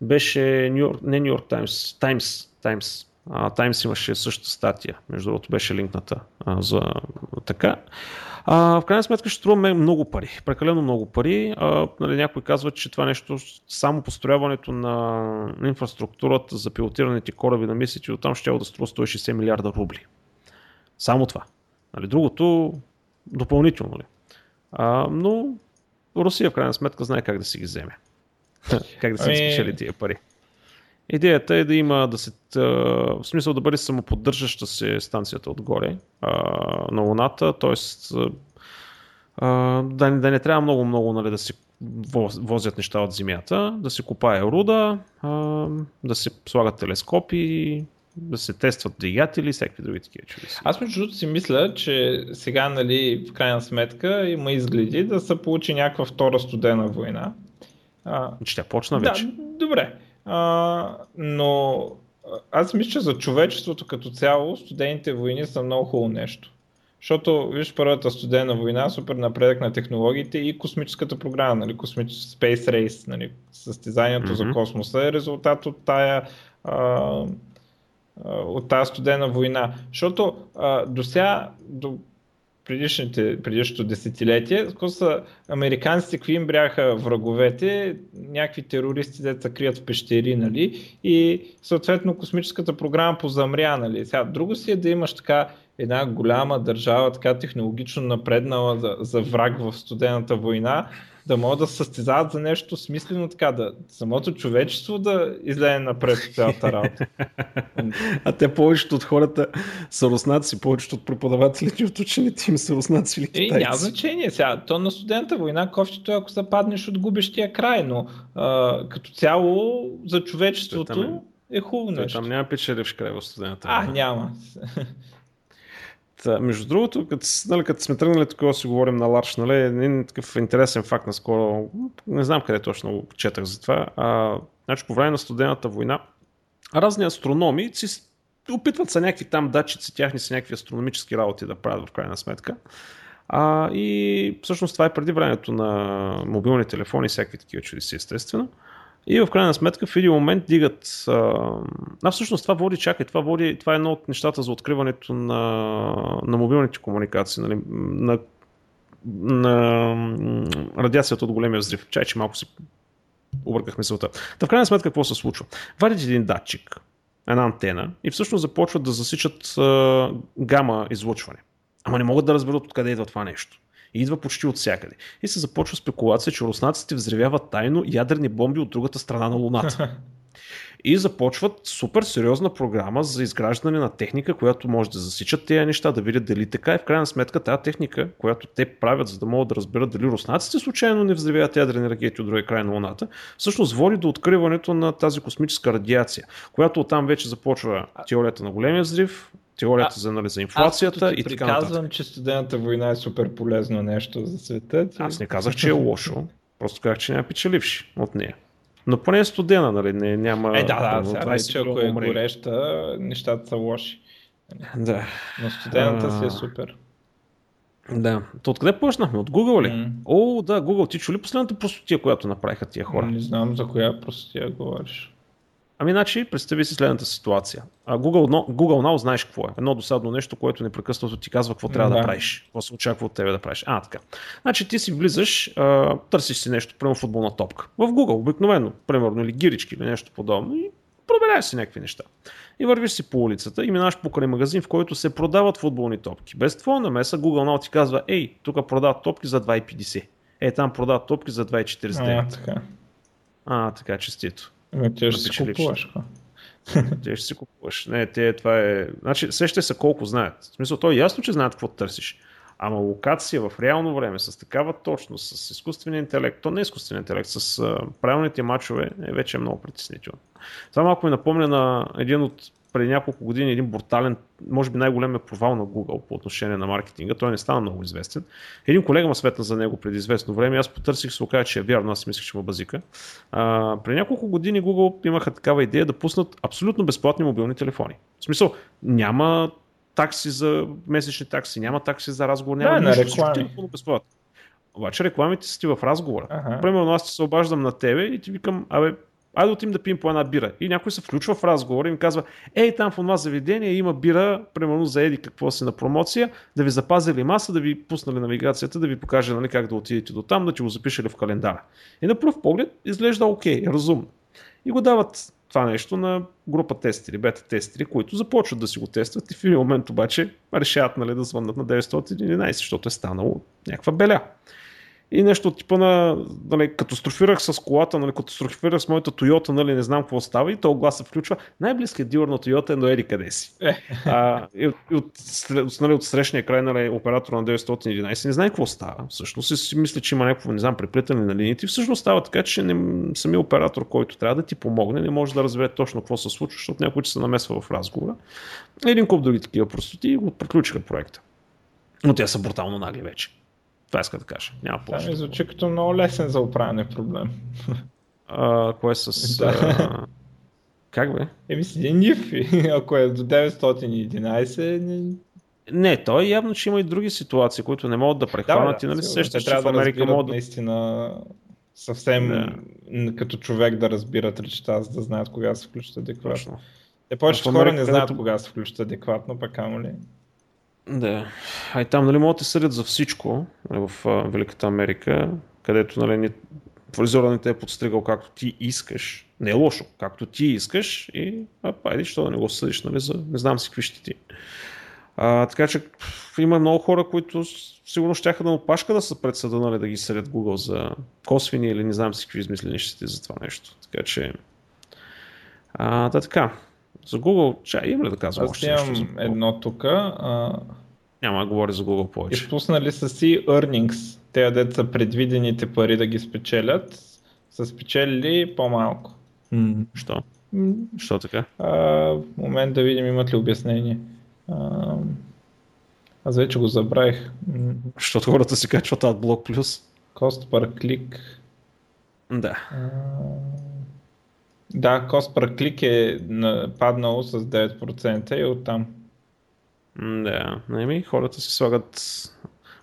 беше New York, не New York Times, Times, Times, Таймс имаше същата статия, между другото беше линкната а, за така. А, в крайна сметка ще струва много пари, прекалено много пари. А, нали, някой казва, че това нещо, само построяването на инфраструктурата за пилотираните кораби на мисите оттам ще да струва 160 милиарда рубли. Само това. Нали, другото допълнително ли. Нали. А, но Русия в крайна сметка знае как да си ги вземе. как да си ами... спечели тия пари. Идеята е да има да се, в смисъл да бъде самоподдържаща се станцията отгоре на Луната, т.е. Да, да не трябва много-много нали, да се возят неща от Земята, да се копае руда, да се слагат телескопи, да се тестват двигатели и всякакви други такива чудеси. Аз между другото си мисля, че сега, нали, в крайна сметка има изгледи да се получи някаква втора студена война. А, че тя почна вече. Да, добре. А, но аз мисля, че за човечеството като цяло студените войни са много хубаво нещо. Защото, виж, първата студена война, супер напредък на технологиите и космическата програма, нали, космически Space Race, нали, състезанието mm-hmm. за космоса е резултат от тая, а, от тая студена война. Защото а, до сега, до предишните, предишното десетилетие, са американците, какви им бяха враговете, някакви терористи, де се крият в пещери, нали, и съответно космическата програма позамря, нали. Сега, друго си е да имаш така една голяма държава, така технологично напреднала за, за враг в студената война, да могат да състезават за нещо смислено така, да самото човечество да излезе напред от цялата работа. а те повечето от хората са руснаци, повечето от преподавателите от учените им са руснаци или китайци. Е, няма значение сега. То на студента война кофтито е ако се паднеш от губещия край, но а, като цяло за човечеството е, е хубаво нещо. Там няма печеливш край в студента. А, няма. Между другото, като, нали, като сме тръгнали такова си говорим на Ларш, нали, един такъв интересен факт наскоро, не знам къде точно го четах за това, а, значи по време на студената война, разни астрономи си опитват се някакви там датчици, тяхни са някакви астрономически работи да правят в крайна сметка. А, и всъщност това е преди времето на мобилни телефони и всякакви такива чудеси, естествено. И в крайна сметка в един момент дигат... А, всъщност това води, чакай, това, води, това е едно от нещата за откриването на, на мобилните комуникации, нали, на, на радиацията от големия взрив. Чай, че малко си обърках мисълта. Та в крайна сметка какво се случва? Вадят един датчик, една антена и всъщност започват да засичат а, гама излъчване. Ама не могат да разберат откъде идва това нещо и идва почти от всякъде. И се започва спекулация, че руснаците взривяват тайно ядрени бомби от другата страна на Луната. И започват супер сериозна програма за изграждане на техника, която може да засичат тези неща, да видят дали така е. В крайна сметка тази техника, която те правят, за да могат да разберат дали руснаците случайно не взривяват ядрени ракети от другия край на Луната, всъщност води до откриването на тази космическа радиация, която оттам вече започва теорията на големия взрив, теорията а, за, нали, за инфлацията и така нататък. казвам, че студената война е супер полезно нещо за света. Че... Аз не казах, че е лошо. Просто казах, че няма печеливши от нея. Но поне е студена, нали? Не, няма. Е, да, да, сега вече, ако е гореща, нещата са лоши. Да. Но студената а... си е супер. Да. То откъде почнахме? От Google ли? Mm. О, да, Google. Ти чули последната простотия, която направиха тия хора? Не знам за коя простотия говориш. Ами, значи, представи си следната ситуация. А Google, Google Now знаеш какво е. Едно досадно нещо, което непрекъснато ти казва какво трябва да, да правиш. Какво се очаква от тебе да правиш. А, така. Значи ти си влизаш, а, търсиш си нещо, примерно футболна топка. В Google, обикновено, примерно, или гирички или нещо подобно. И проверяеш си някакви неща. И вървиш си по улицата и минаш покрай магазин, в който се продават футболни топки. Без твоя намеса Google Now ти казва, ей, тук продават топки за 2,50. Е, там продават топки за 2,49. А, така. А, така, честито. Ами, ти ще си купуваш. Ти ще си купуваш. Не, те, това е... Значи, сещай се колко знаят. В смисъл, то е ясно, че знаят какво търсиш. Ама локация в реално време, с такава точност, с изкуствения интелект, то не е изкуствен интелект, с правилните мачове е вече много притеснително. Това малко ми напомня на един от преди няколко години един брутален, може би най-големия провал на Google по отношение на маркетинга. Той не стана много известен. Един колега ме светна за него преди известно време. Аз потърсих, се оказа, че е вярно. Аз мислех, че му базика. А, преди няколко години Google имаха такава идея да пуснат абсолютно безплатни мобилни телефони. В смисъл, няма такси за месечни такси, няма такси за разговор, няма да, нищо, на реклами. безплатно. Обаче рекламите са ти в разговора. Ага. Примерно аз ти се обаждам на тебе и ти викам, абе, айде отим да пием по една бира. И някой се включва в разговор и ми казва, ей, там в това заведение има бира, примерно за еди какво си на промоция, да ви запазили маса, да ви пуснали навигацията, да ви покаже нали, как да отидете до там, да ти го запишели в календара. И на пръв поглед изглежда окей, okay, разумно. И го дават това нещо на група тестери, бета тестери, които започват да си го тестват и в един момент обаче решават нали, да звъннат на 911, защото е станало някаква беля. И нещо от типа на, нали, катастрофирах с колата, нали, катастрофирах с моята Toyota, нали, не знам какво става и то глас се включва. Най-близкият дилър на Toyota е до Еди къде си. Е. А, и от, и от, нали, от срещния край нали, оператор на 911 не знае какво става. Всъщност и си мисля, че има някакво, не знам, преплитане на линиите. Всъщност става така, че не, самия оператор, който трябва да ти помогне, не може да разбере точно какво се случва, защото някой се намесва в разговора. Един куп други такива простоти и го приключиха проекта. Но те са брутално нагли вече. Това иска да кажа. Няма по Това ми звучи като много лесен за оправяне проблем. А, кое е с... Да. А... Как бе? Еми си един нив, ако е до 911... Не... Не, той явно, че има и други ситуации, които не могат да прехванат да, и нали се сещаш, че в Америка да могат да... наистина съвсем да. като човек да разбират речта, за да знаят кога се включат адекватно. Те повечето хора не знаят където... кога се включат адекватно, пък ама ли? Да. А и там нали, могат да съдят за всичко нали, в Великата Америка, където нали, ни, фризора не те е подстригал както ти искаш. Не е лошо, както ти искаш и а, пайди, що да не го съдиш, нали, за не знам си какви ще ти. А, така че има много хора, които сигурно ще да опашка да са пред съда, нали, да ги съдят Google за косвени или не знам си какви измислени ще за това нещо. Така че а, да така. За Google, чай, има ли да казвам Аз още имам нещо едно тук. А... Няма да говори за Google повече. Изпуснали са си earnings. Те, дете са предвидените пари да ги спечелят, са спечелили по-малко. Mm. Що? Що така? А, в момент да видим имат ли обяснение. А, аз вече го забравих. Защото хората си качват AdBlock Plus. Cost per click. Да. А, да, кост per клик е паднал с 9% и оттам. Да, ми, хората си слагат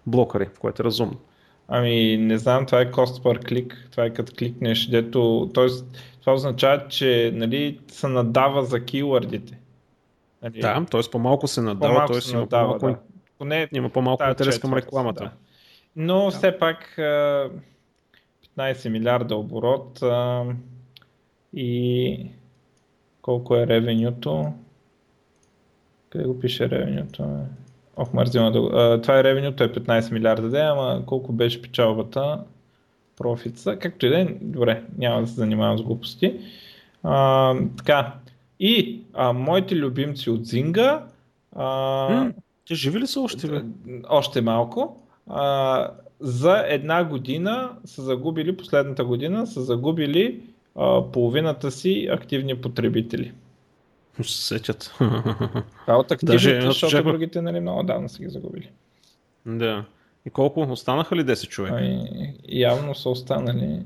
блокари, което е разумно. Ами, не знам, това е кост per клик, това е като кликнеш, дето, т.е. това означава, че нали, се надава за кейвърдите. Нали? Да, т.е. по-малко се надава, т.е. има надава, по-малко, да. Поне, има по-малко интерес към рекламата. Да. Но да. все пак 15 милиарда оборот, и колко е ревенюто? Къде го пише ревенюто? Ох, мързима да Това е ревенюто е 15 милиарда де, ама колко беше печалбата? Профица, както и да е, добре, няма да се занимавам с глупости. А, така, и а, моите любимци от Зинга. А, те живи ли са още? Бе? Още малко. А, за една година са загубили, последната година са загубили а, половината си активни потребители. Се сетят. А от активните, Даже, защото чаква... другите нали, много давно са ги загубили. Да. И колко? Останаха ли 10 човека? Ами, явно са останали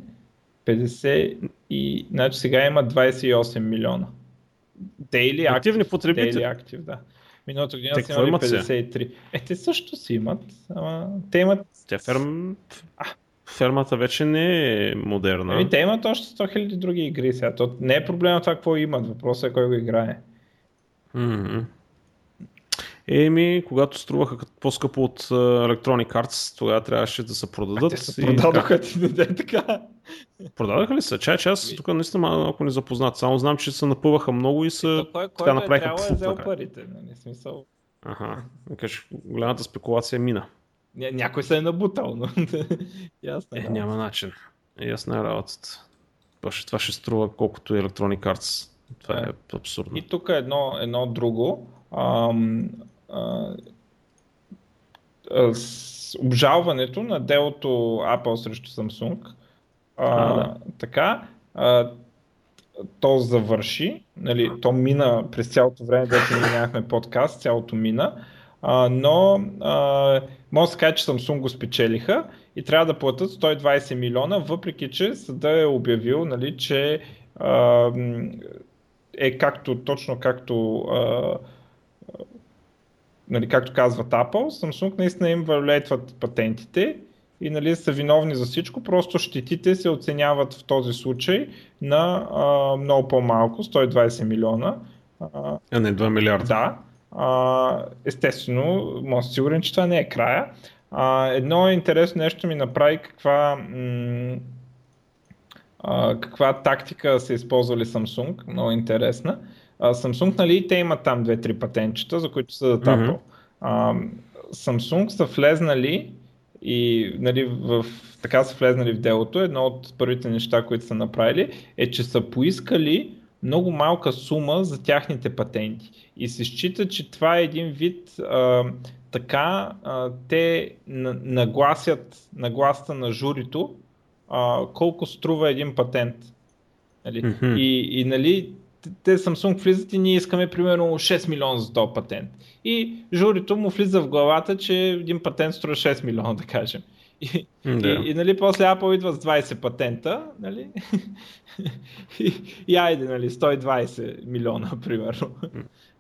50 и... Значи сега има 28 милиона. Daily Активни потребители? Daily Active, да. Миналата година са имали 53. Е, те също си имат, ама те имат... Те ферм... А, фермата вече не е модерна. Еми, те имат още 100 000 други игри сега. То не е проблема това какво имат, въпросът е кой го играе. Mm-hmm. Еми, когато струваха по-скъпо от Electronic Arts, тогава трябваше да се продадат. те се продадоха ти даде така. Продадаха ли се? Чай, че аз тук наистина малко не запознат. Само знам, че се напъваха много и са То, кой, така кой направиха. е пф, трябвало е взел парите. Нали? Смисъл. Ага. Викаш, голямата спекулация мина. Ня, някой се е набутал, но ясно. Е, няма начин. Ясна е работата. Това ще, това ще струва колкото и Electronic Arts. Това е абсурдно. И тук е едно, едно друго. Ам, а, а, с обжалването на делото Apple срещу Samsung. А, А, да. Така, а, то завърши, нали, то мина през цялото време, дето ние нямахме подкаст, цялото мина, а, но а, може да се каже, че Samsung го спечелиха и трябва да платят 120 милиона, въпреки че съда е обявил, нали, че а, е както, точно както а, нали, както казват Apple, Samsung наистина им валютват патентите и нали, са виновни за всичко, просто щетите се оценяват в този случай на а, много по-малко, 120 милиона. А, А не 2 милиарда. да, а, естествено, може да сигурен, че това не е края. А, едно интересно нещо ми направи каква, м- а, каква тактика са използвали Samsung, много интересна. А, Samsung, нали, те имат там две-три патентчета, за които са да Мгм. Apple. А, Samsung са влезнали и нали, в, така са влезнали в делото. Едно от първите неща, които са направили, е, че са поискали много малка сума за тяхните патенти. И се счита, че това е един вид а, така а, те на- нагласят нагласта на журито а, колко струва един патент. Нали? Мгм. И, и нали, те Samsung влизат и ние искаме примерно 6 милиона за този патент. И журито му влиза в главата, че един патент струва 6 милиона, да кажем. И, Да. и, и нали, после Apple идва с 20 патента, нали? и, и айде, нали, 120 милиона, примерно.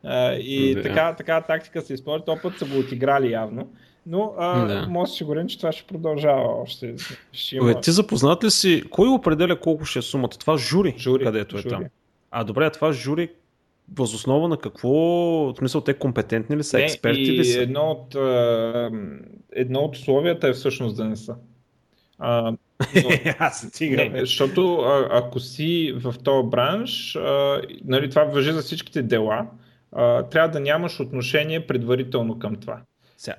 А, и Да. така, така тактика се използва, този път са го отиграли явно. Но а, Да. може сигурен, че това ще продължава още. Ще има... Бе, ти запознат ли си, кой определя колко ще е сумата? Това жури, Жури, където е жури. там. А добре, това жури възоснова на какво, в смисъл те компетентни ли са, Не, експерти и ли са? Едно от, а, едно от условията е всъщност да не са. А, но, Аз стига. защото а, ако си в този бранш, а, нали, това въжи за всичките дела, а, трябва да нямаш отношение предварително към това. Сега,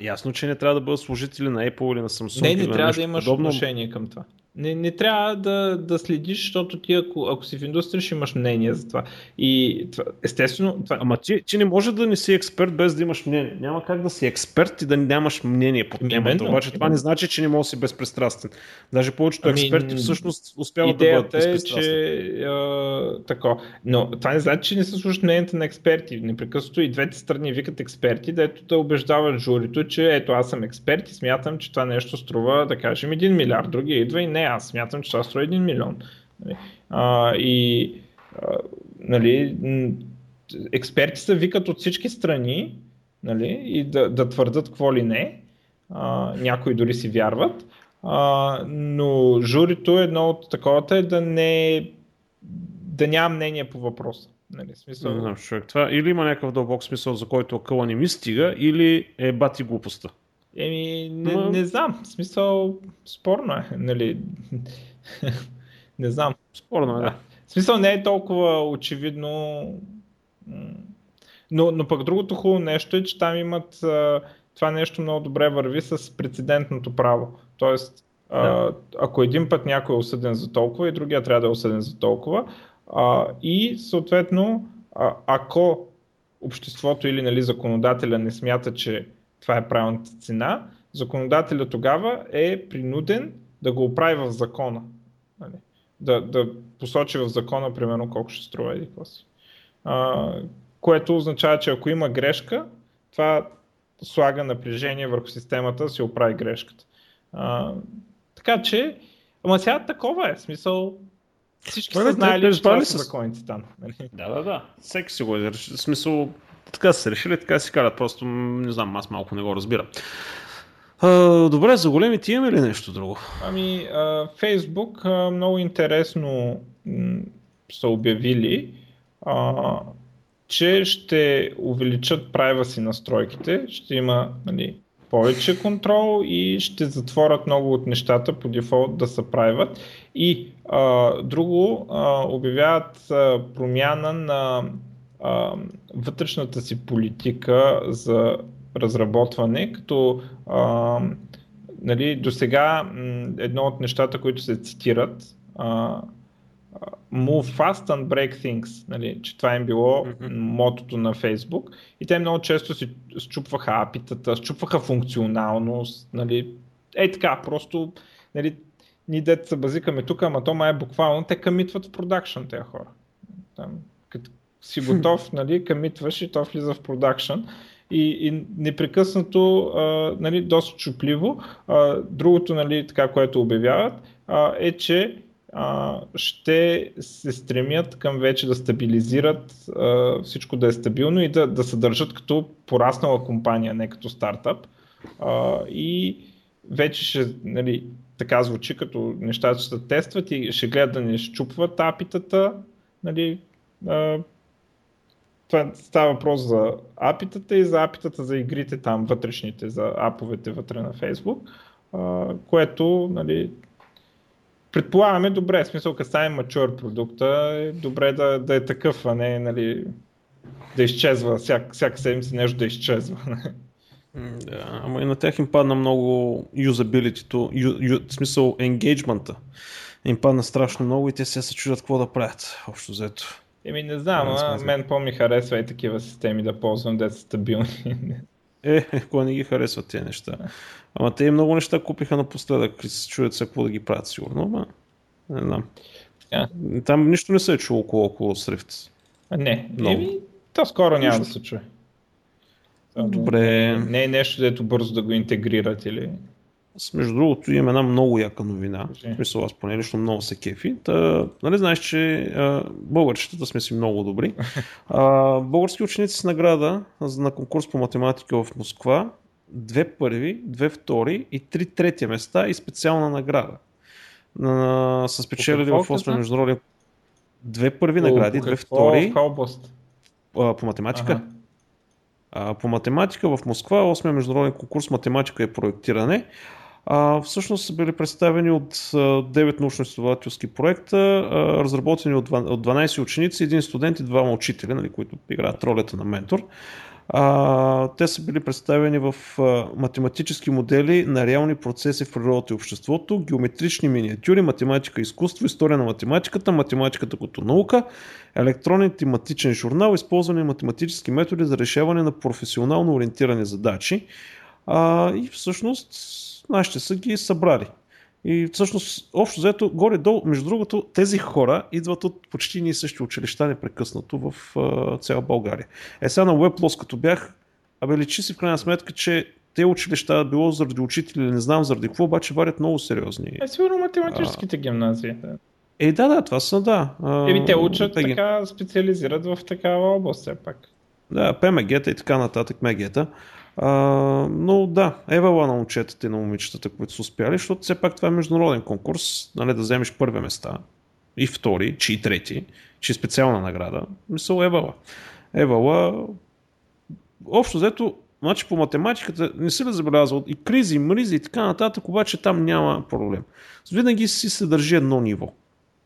ясно, че не трябва да бъдат служители на Apple или на Samsung. Не, не трябва да имаш подобно. отношение към това. Не, не трябва да, да следиш, защото ти ако, ако си в индустрия ще имаш мнение за това. И това, естествено, това, Ама ти, ти не може да не си експерт без да имаш мнение. Няма как да си експерт и да нямаш мнение по темата. Именно, Обаче това не значи, че не може да си безпристрастен. Даже повечето Ами, експерти всъщност успяват да бъдат е, безпристрастни. че а, тако. Но това не значи, че не се слушат мненията на експерти. Непрекъснато и двете страни викат експерти, дето да убеждават журито, че ето аз съм експерт и смятам, че това нещо струва, да кажем, 1 милиард. Другия идва и не, аз смятам, че това струва 1 милион. Нали? А, и а, нали, експерти се викат от всички страни нали, и да, да твърдат какво ли не. А, някои дори си вярват. А, но журито едно от таковата е да не да няма мнение по въпроса. Нали, смисъл, Не знам, човек. Това или има някакъв дълбок смисъл, за който акъла не ми стига, или е бати глупостта. Еми, не, Ма- не знам. В смисъл, спорно е. Нали. не знам. Спорно е, да. В смисъл не е толкова очевидно. Но, но пък другото хубаво нещо е, че там имат това нещо много добре върви с прецедентното право. Тоест, Да. ако един път някой е осъден за толкова и другия трябва да е осъден за толкова, а, и съответно, а, ако обществото или нали, законодателя не смята, че това е правилната цена, законодателя тогава е принуден да го оправи в закона. Нали? Да, да посочи в закона, примерно, колко ще струва или какво си. А, което означава, че ако има грешка, това слага напрежение върху системата да си оправи грешката. А, така че, ама сега такова е, смисъл, всички са знаели, че това са законите там. нали? Да, да, да. Всеки си го е. В смисъл, така са се решили, така си карат. Просто, не знам, аз малко не го разбирам. Добре, за големите имаме ли нещо друго? Ами, а, много интересно са обявили, че ще увеличат privacy настройките, ще има нали, повече контрол и ще затворят много от нещата по дефолт да са private. И а, друго, а, обявяват а, промяна на а, вътрешната си политика за разработване, като а, нали, до сега едно от нещата, които се цитират, а, Move fast and break things, нали, че това им било mm-hmm. мотото на Facebook. И те много често си счупваха апитата, счупваха функционалност, нали, ей така, просто нали, ние дете се базикаме тук, ама то май е буквално, те камитват в продакшн тези хора. Там, си готов, нали, камитваш и то влиза в продакшн и, и непрекъснато, а, нали, доста чупливо. А, другото, нали, така, което обявяват, а, е, че а, ще се стремят към вече да стабилизират а, всичко да е стабилно и да, да се държат като пораснала компания, не като стартъп. А, и вече ще, нали, така звучи, като нещата ще тестват и ще гледат да не щупват апитата, нали, това става въпрос за апитата и за апитата за игрите там вътрешните, за аповете вътре на Facebook, което нали, предполагаме добре, в смисъл като стане мачур продукта, е добре да, да е такъв, а не нали, да изчезва, всяка, всяка седмица нещо да изчезва. Да, ама и на тях им падна много юзабилитито, в смисъл енгейджмента им падна страшно много и те се се чудят какво да правят, общо взето. Еми не знам, а мен по-ми харесва и такива системи да ползвам, де са стабилни. Е, кой не ги харесват тези неща. Ама те много неща купиха напоследък се чуят се какво да ги правят сигурно, ама не знам. Yeah. Там нищо не се е чуло около, около Srift. А, не, много. Еми, то скоро няма нищо. да се чуе. Добре. Не е нещо, дето бързо да го интегрират или... Аз, между другото, имам една много яка новина. В смисъл, аз поне лично много се кефи. Та, нали знаеш, че а, българчетата сме си много добри. А, български ученици с награда на конкурс по математика в Москва. Две първи, две втори и три трети места и специална награда. На, са спечелили в 8 международен две първи награди, две втори. А, по математика. Ага. А, по математика в Москва, 8 международен конкурс математика и проектиране а, всъщност са били представени от 9 научно-изследователски проекта, разработени от 12 ученици, един студент и двама учители, нали, които играят ролята на ментор. А, те са били представени в математически модели на реални процеси в природата и обществото, геометрични миниатюри, математика и изкуство, история на математиката, математиката като наука, електронен тематичен журнал, използване на математически методи за решаване на професионално ориентирани задачи. А, и всъщност нашите са ги събрали. И всъщност, общо взето, горе-долу, между другото, тези хора идват от почти ние същи училища непрекъснато в цяла България. Е сега на WebLoss, като бях, абе личи си в крайна сметка, че те училища, било заради учители, не знам заради какво, обаче варят много сериозни. Е, сигурно математическите а... гимназии. Да. Е, да, да, това са, да. Еми, те учат те така, специализират в такава област все пак. Да, ПМГ-та и така нататък, МГ-та. А, но да, евала на момчетата и на момичетата, които са успяли, защото все пак това е международен конкурс, нали, да вземеш първи места и втори, чи и трети, чи специална награда. Мисъл евала. Евала, общо взето, значи по математиката не се ли забелязва и кризи, мризи и така нататък, обаче там няма проблем. Винаги си се държи едно ниво.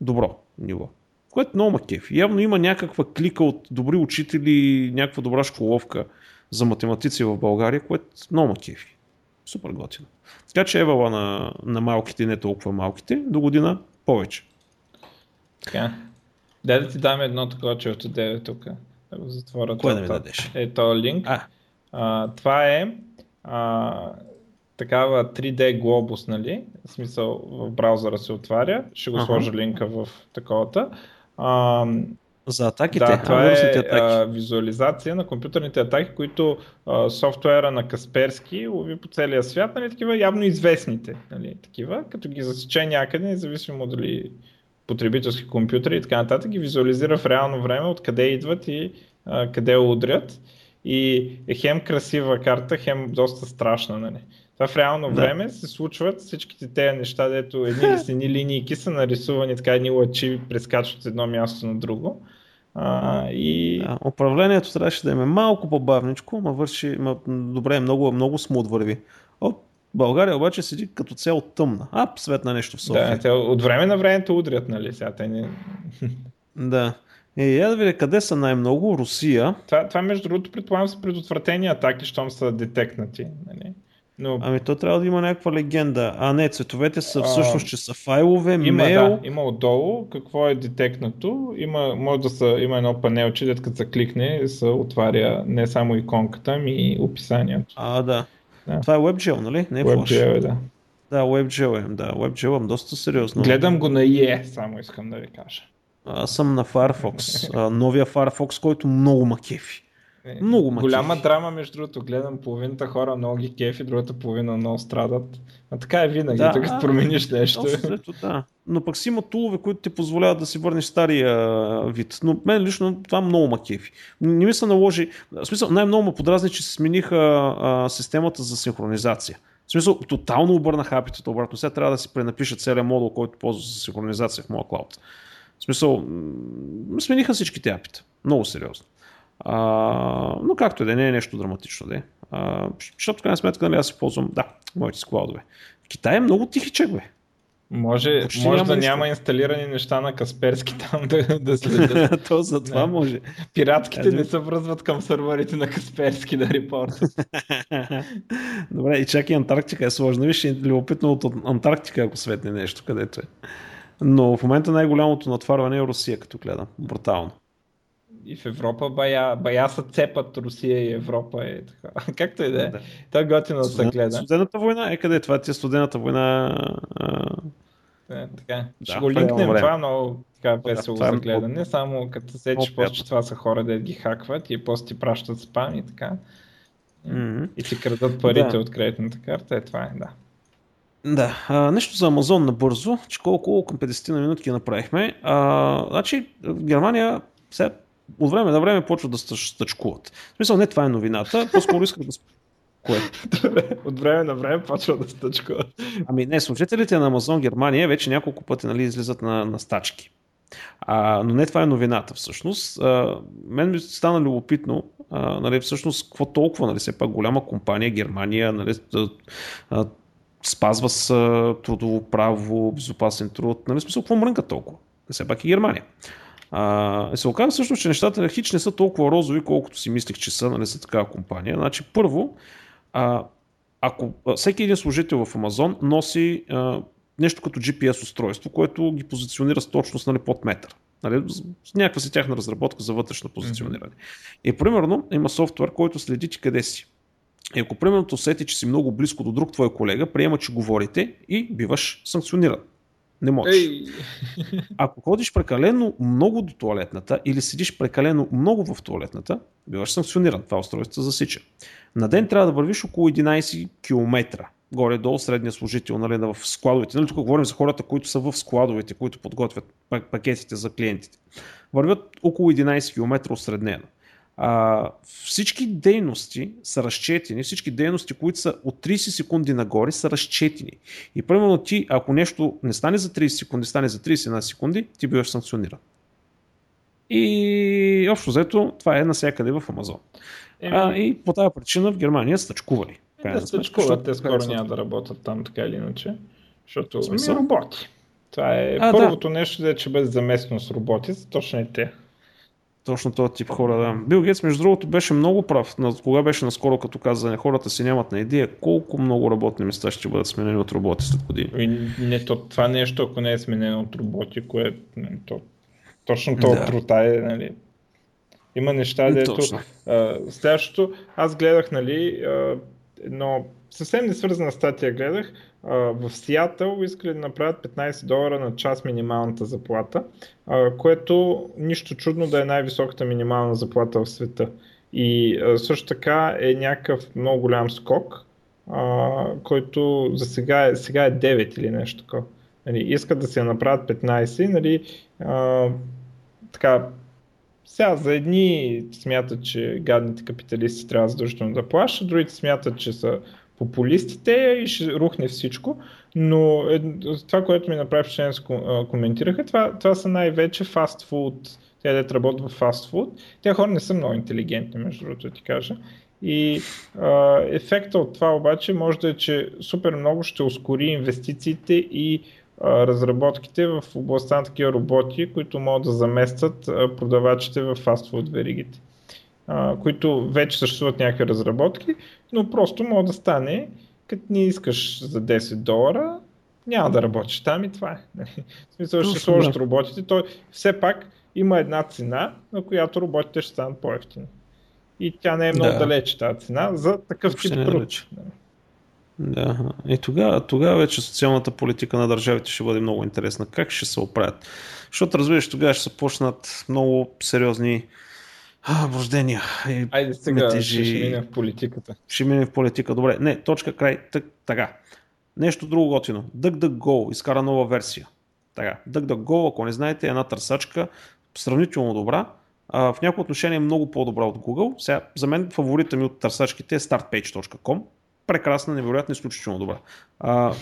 Добро ниво. Което много ма кефи. Явно има някаква клика от добри учители, някаква добра школовка за математици в България, което много ма кефи. Супер готино. Така че евала на, на малките, не толкова малките, до година повече. Така. Дай да ти дам едно такова, че от 9 тук. Да го затворя. Кое да ми дадеш? Е, то линк. А. А, това е а, такава 3D глобус, нали? В смисъл в браузъра се отваря. Ще го ага. сложа линка в таковата. А, за атаките? Да, това е атаки. А, визуализация на компютърните атаки, които а, софтуера на Касперски лови по целия свят, нали, такива явно известните, нали, такива, като ги засече някъде, независимо дали потребителски компютъри и така нататък, ги визуализира в реално време откъде идват и а, къде удрят. И е хем красива карта, хем доста страшна. Нали. Това в реално да. време се случват всичките тези неща, дето едни лесени линии са нарисувани така едни лъчи прескачат от едно място на друго. А, и... да, управлението трябваше да е малко по-бавничко, ма върши ма, добре, много, много смут върви. О, България обаче седи като цяло тъмна. А, светна нещо в София. Да, те от време на време удрят, нали? Сега те не... да. Е, я да видя къде са най-много. Русия. Това, това между другото, предполагам са предотвратени атаки, щом са детекнати. Нали? Но... Ами то трябва да има някаква легенда. А не, цветовете са всъщност, че са файлове, има, мейл. Да, има отдолу какво е детекнато. Има, може да са, има едно панелче, дет като се кликне, се отваря не само иконката, ами и описанието. А, да. да. Това е WebGL, нали? Не е WebGL, да. Да, WebGL е, да. WebGL е доста сериозно. Гледам го на IE, само искам да ви кажа. Аз съм на Firefox. новия Firefox, който много ма кефи. Много ма Голяма драма, между другото. Гледам половината хора много ги кефи, другата половина много страдат. А така е винаги, да, така промениш нещо. Ето, да. Но пък си има тулове, които ти позволяват да си върнеш стария вид. Но мен лично това много ма кефи. Не ми се наложи. В смисъл, най-много ме подразни, че се смениха а, системата за синхронизация. В смисъл, тотално обърнаха апитата обратно. Сега трябва да си пренапиша целият модул, който ползва за синхронизация в моя клауд. В смисъл, смениха всичките апита. Много сериозно. А, но както и да не е нещо драматично. Да а, защото в крайна сметка нали, аз си ползвам, да, моите складове. В Китай е много тихичък, бе. Може, Почти може няма да няма инсталирани неща на Касперски там да, да следят. То за това не. може. Пиратските не се връзват към сървърите на Касперски да репортат. Добре, и чакай Антарктика е сложно. Виж, е любопитно от Антарктика, ако светне нещо, където е. Но в момента най-голямото натварване е Русия, като гледам. Брутално. И в Европа бая, бая са цепат Русия и Европа. Е така. Както и да е. Да. Той е готино да се гледа. Студената война е къде? Това ти е студената война. А... Е, така. Да, Ще го линкнем. Това е много така весело да, за гледане. Е... Само като се че после, че това са хора, да ги хакват и после ти пращат спам и така. Mm-hmm. И ти крадат парите да. от кредитната карта. Е, това е, да. Да, а, нещо за Амазон набързо, че колко към 50 на минутки направихме. А, значи, в Германия сега от време на време почват да стъчкуват. В смисъл, не това е новината, по-скоро исках да Кое? От време на време почва да стъчкуват. Ами не, служителите на Амазон Германия вече няколко пъти нали, излизат на, на стачки. А, но не това е новината всъщност. А, мен ми стана любопитно, а, нали, всъщност, какво толкова, нали, все пак голяма компания, Германия, нали, а, спазва с трудово право, безопасен труд. Нали, смисъл, какво мрънка толкова? Все пак и Германия. А, се оказа всъщност, че нещата на хич не са толкова розови, колкото си мислих, че са нали, за такава компания. Значи, първо, а, ако всеки един служител в Амазон носи а, нещо като GPS устройство, което ги позиционира с точност нали, под метър. Нали, с някаква си тяхна разработка за вътрешно позициониране. Mm-hmm. И примерно има софтуер, който следи ти къде си. И ако примерно усети, че си много близко до друг твой колега, приема, че говорите и биваш санкциониран. Не можеш. Ей. Ако ходиш прекалено много до туалетната или седиш прекалено много в туалетната, биваш санкциониран. Това устройство засича. На ден трябва да вървиш около 11 км. Горе-долу средния служител нали, в складовете. Нали, тук говорим за хората, които са в складовете, които подготвят пакетите за клиентите. Вървят около 11 км осреднено а, всички дейности са разчетени, всички дейности, които са от 30 секунди нагоре, са разчетени. И примерно ти, ако нещо не стане за 30 секунди, стане за 31 секунди, ти биваш санкциониран. И общо взето, това е навсякъде в Амазон. А, и по тази причина в Германия стъчкували. Да, стъчкуват, те скоро няма да работят там така или иначе, защото не работи. Това е а, първото да. нещо, да че бъде заместено с роботи, точно и те. Точно този тип хора, да. Бил Гейтс, между другото, беше много прав. Кога беше наскоро, като каза, хората си нямат на идея колко много работни места ще бъдат сменени от роботи след години. И не, то, това нещо, ако не е сменено от роботи, което то, точно това да. трута е, нали, има неща, дето... следващото, аз гледах, нали, а, едно съвсем не свързана статия гледах. В Сиатъл искали да направят 15 долара на час минималната заплата, което нищо чудно да е най-високата минимална заплата в света. И също така е някакъв много голям скок, който за сега е, сега е 9 или нещо такова. Нали, искат да се направят 15, нали, така, сега за едни смятат, че гадните капиталисти трябва задължително да плащат, другите смятат, че са популистите и ще рухне всичко, но е, това, което ми направи впечатление, коментираха, това, това са най-вече фастфуд, те да работят в фастфуд. Те хора не са много интелигентни, между другото, ти кажа. И а, ефекта от това обаче може да е, че супер много ще ускори инвестициите и а, разработките в областта на такива роботи, които могат да заместят а, продавачите в фастфуд веригите, а, които вече съществуват някакви разработки, но просто може да стане, като не искаш за 10 долара, няма да работиш там и това е. В смисъл ще сложат роботите, той все пак има една цена, на която роботите ще станат по-ефтини и тя не е много да. далече тази цена за такъв тип е труд. Да. И тогава, тогава вече социалната политика на държавите ще бъде много интересна. Как ще се оправят? Защото разбираш, тогава ще се почнат много сериозни врождения. Айде сега метежи. ще минем в политиката. Ще минем в политика. Добре. Не, точка край. Так, така. Нещо друго готино. DuckDuckGo изкара нова версия. Така. DuckDuckGo, ако не знаете, е една търсачка сравнително добра в някои отношения е много по-добра от Google. Сега, за мен фаворита ми от търсачките е startpage.com. Прекрасна, невероятно, изключително добра. А,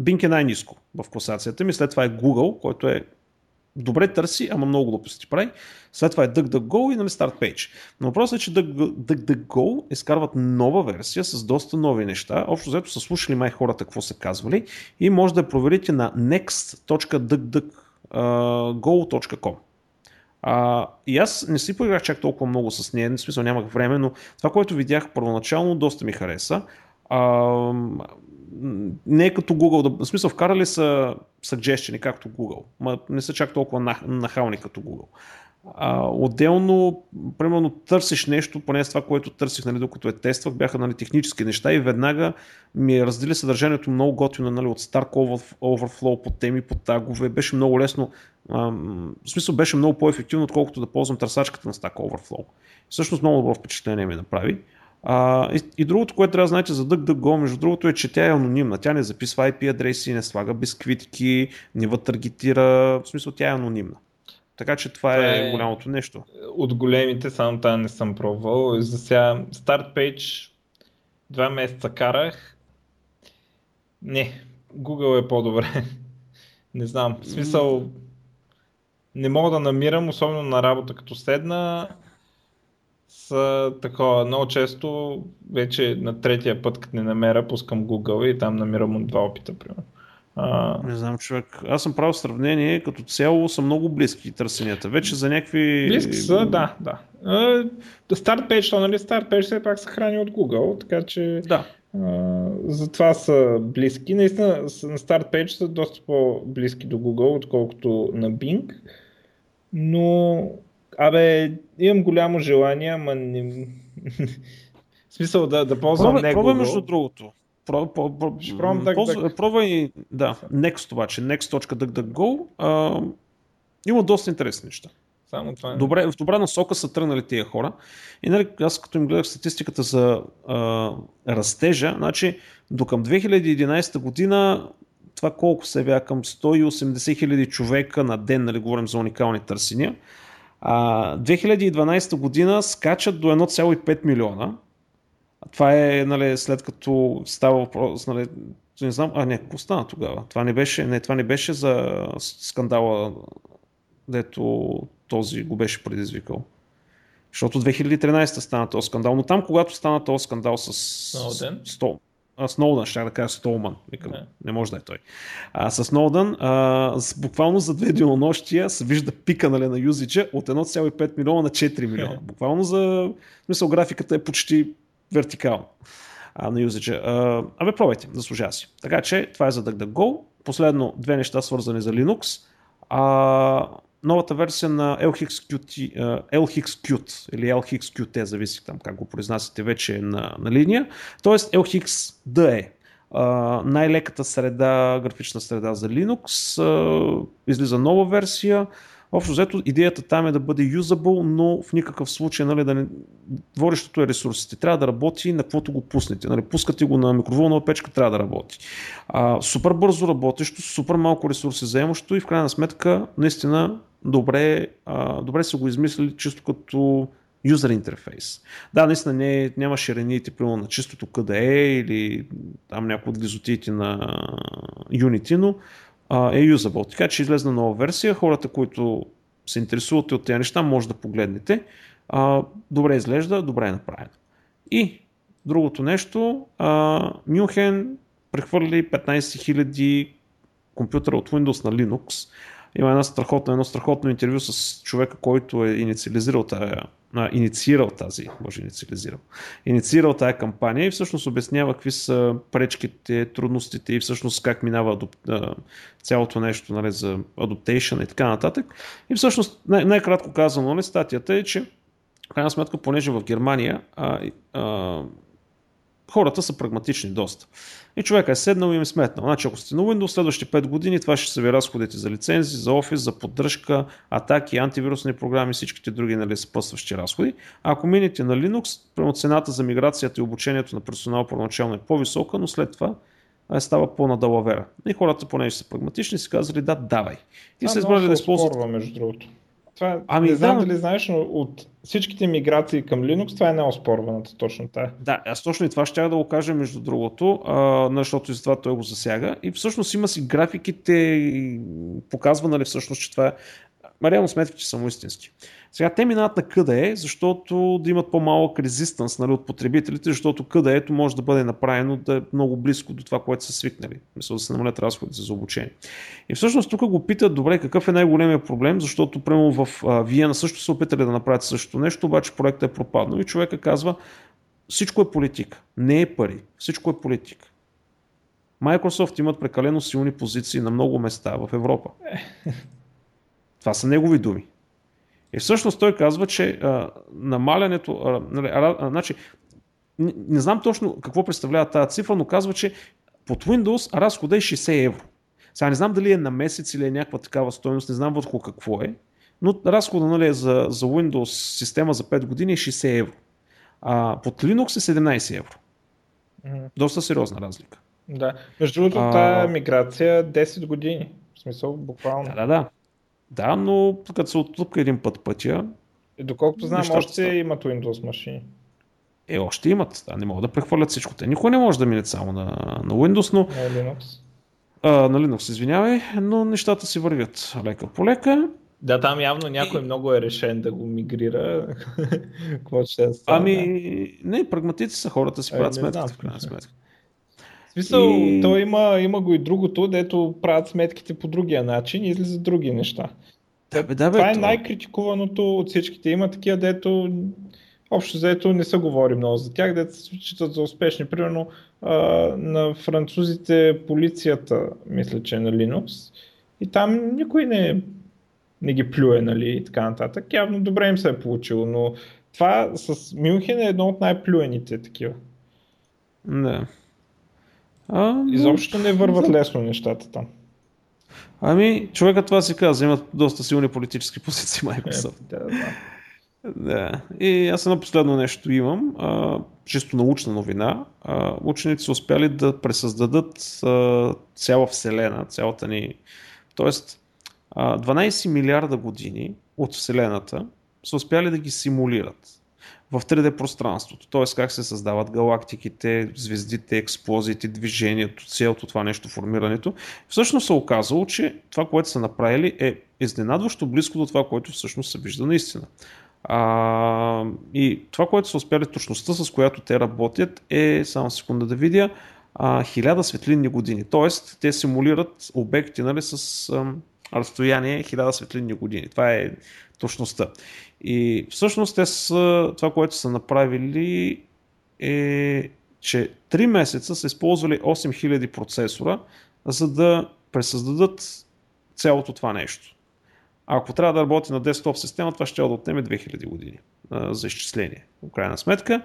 Bing е най-низко в класацията ми, след това е Google, който е добре търси, ама много глупости прави. След това е DuckDuckGo и на StartPage. Но въпросът е, че DuckDuckGo изкарват нова версия с доста нови неща. Общо взето са слушали май хората какво са казвали и може да я проверите на next.duckduckgo.com. А, и аз не си поиграх чак толкова много с нея, в смисъл нямах време, но това, което видях първоначално, доста ми хареса. А, не е като Google, в смисъл вкарали са suggestion, както Google, ма не са чак толкова нахални като Google. А, отделно, примерно, търсиш нещо, поне с това, което търсих, нали, докато е тествах, бяха нали, технически неща и веднага ми раздели съдържанието много готино нали, от Stark Overflow по теми, по тагове. Беше много лесно, в смисъл беше много по-ефективно, отколкото да ползвам търсачката на Stack Overflow. Всъщност много добро впечатление ми направи. А, и, и другото, което трябва да знаете за DuckDuckGo, между другото е, че тя е анонимна. Тя не записва IP адреси, не слага бисквитки, не вътаргетира, в смисъл тя е анонимна. Така че това, това е, е голямото нещо. От големите, само тази не съм пробвал. За сега Start Page два месеца карах. Не, Google е по-добре. не знам. В смисъл, не мога да намирам, особено на работа като седна. С такова, много често, вече на третия път, като не намеря, пускам Google и там намирам от два опита, примерно. А... Не знам, човек. Аз съм правил сравнение, като цяло са много близки търсенията. Вече за някакви... Близки са, да, да. Start Page, то, нали, Start Page все пак се храни от Google, така че да. Uh, затова са близки. Наистина на Start Page са доста по-близки до Google, отколкото на Bing. Но, абе, имам голямо желание, ама не... в смисъл да, да ползвам пробвай, не Google. между другото. Пробвай, да, Next обаче, next.duckduckgo. Uh, има доста интересни неща. Само това е. Добре, в добра насока са тръгнали тия хора. И нали, аз като им гледах статистиката за а, растежа, значи до към 2011 година това колко се бяха към 180 хиляди човека на ден, нали, говорим за уникални търсения. А, 2012 година скачат до 1,5 милиона това е нали, след като става въпрос, нали, не знам, а не, какво стана тогава? Това не беше, не, това не беше за скандала, дето този го беше предизвикал. Защото 2013 стана този скандал, но там, когато стана този скандал с Сноуден, а, Сноудън, ще да кажа Столман, викам, не. не може да е той. А, с Сноудън, а, с, буквално за две денонощия се вижда пика нали, на юзича от 1,5 милиона на 4 милиона. Буквално за, в смисъл, графиката е почти вертикално а, на юзича. Абе, пробайте, заслужава си. Така че това е за DuckDuckGo. Последно две неща свързани за Linux. А, новата версия на LHXQt, LHXQt или LHXQt, зависи там как го произнасяте вече на, на линия. Тоест LHXDE. Най-леката среда, графична среда за Linux. Излиза нова версия. Общо взето идеята там е да бъде юзабъл, но в никакъв случай нали, да не... Водещото е ресурсите. Трябва да работи на каквото го пуснете. Нали, пускате го на микроволнова печка, трябва да работи. А, супер бързо работещо, супер малко ресурси заемащо и в крайна сметка наистина добре, а, добре са го измислили чисто като юзер интерфейс. Да, наистина не, няма ширените, примерно на чистото къде е или там някои от глизотиите на Unity, но е юзабъл. Така че излезна нова версия, хората, които се интересуват от тези неща, може да погледнете. А, добре изглежда, добре е направено. И другото нещо, а, Мюнхен прехвърли 15 000 компютъра от Windows на Linux. Има една страхотна, едно страхотно интервю с човека, който е инициализирал тая, инициирал тази, може инициализирал, инициирал тая кампания и всъщност обяснява какви са пречките, трудностите и всъщност как минава адоп, цялото нещо нали, за adaptation и така нататък. И всъщност най- най-кратко казано, нали, статията е, че в крайна сметка, понеже в Германия а, а, хората са прагматични доста. И човека е седнал и им е сметнал. Значи, ако сте на Windows следващите 5 години, това ще са ви разходите за лицензи, за офис, за поддръжка, атаки, антивирусни програми, всичките други нали, съпътстващи разходи. А ако минете на Linux, прямо цената за миграцията и обучението на персонал първоначално е по-висока, но след това става по-надалавера. И хората, понеже са прагматични, си казали да, давай. И се избрали да използват. между другото. Това, ами, не знам да, дали знаеш, но от всичките миграции към Linux, това е неоспорваната точно тая. Да, аз точно и това ще да го кажа между другото, а, защото и за това той го засяга. И всъщност има си графиките показва, нали всъщност, че това е реално сметките са му истински. Сега те минават на къде, защото да имат по-малък резистанс нали, от потребителите, защото къде може да бъде направено да е много близко до това, което са свикнали. Мисля да се намалят разходите за обучение. И всъщност тук го питат, добре, какъв е най-големия проблем, защото прямо в Виена също са опитали да направят същото нещо, обаче проектът е пропаднал и човека казва, всичко е политика, не е пари, всичко е политика. Microsoft имат прекалено силни позиции на много места в Европа. Това са негови думи. И всъщност той казва, че а, намалянето, а, нали, а, а, значи, не, не знам точно какво представлява тази цифра, но казва, че под Windows разхода е 60 евро. Сега не знам дали е на месец или е някаква такава стоеност, не знам върху какво е, но разхода нали, е за, за Windows система за 5 години е 60 евро. А под Linux е 17 евро. Mm-hmm. Доста сериозна разлика. Да. Между другото, а... тази миграция 10 години. В смисъл, буквално. Да, да, да. Да, но като се оттупка един път пътя. И доколкото знам, още става. имат Windows машини. Е, още имат. Да, не могат да прехвърлят всичко. Те никой не може да мине само на, на Windows, но... На Linux. А, на Linux, извинявай, но нещата си вървят лека по лека. Да, там явно някой и... много е решен да го мигрира. Какво ще стане? Ами, не, прагматици са хората си правят сметка, в крайна сметка смисъл, и... то има, има го и другото, дето правят сметките по другия начин и излизат други неща. Да, бе, да, бе, това е най-критикуваното от всичките. Има такива, дето общо заето не се говори много за тях, дето се считат за успешни. Примерно а, на французите полицията, мисля, че е на Linux. И там никой не, не ги плюе, нали, и така нататък. Явно добре им се е получило, но това с Мюнхен е едно от най-плюените такива. Да. А. Изобщо не върват лесно нещата там. Ами, човека това си каза, имат доста силни политически позиции Microsoft. Е, да, да. Да. И аз едно последно нещо имам, а, чисто научна новина. А, учените са успяли да пресъздадат а, цяла Вселена, цялата ни. Тоест, а, 12 милиарда години от Вселената са успяли да ги симулират в 3D пространството. Т.е. как се създават галактиките, звездите, експлозиите, движението, цялото това нещо, формирането. Всъщност се оказало, че това, което са направили е изненадващо близко до това, което всъщност се вижда наистина. А, и това, което са успяли, точността, с която те работят е, само секунда да видя, а, 1000 светлинни години. Тоест, те симулират обекти нали, с разстояние 1000 светлинни години. Това е точността. И всъщност те са, това, което са направили е, че 3 месеца са използвали 8000 процесора, за да пресъздадат цялото това нещо. Ако трябва да работи на десктоп система, това ще да отнеме 2000 години а, за изчисление, в крайна сметка.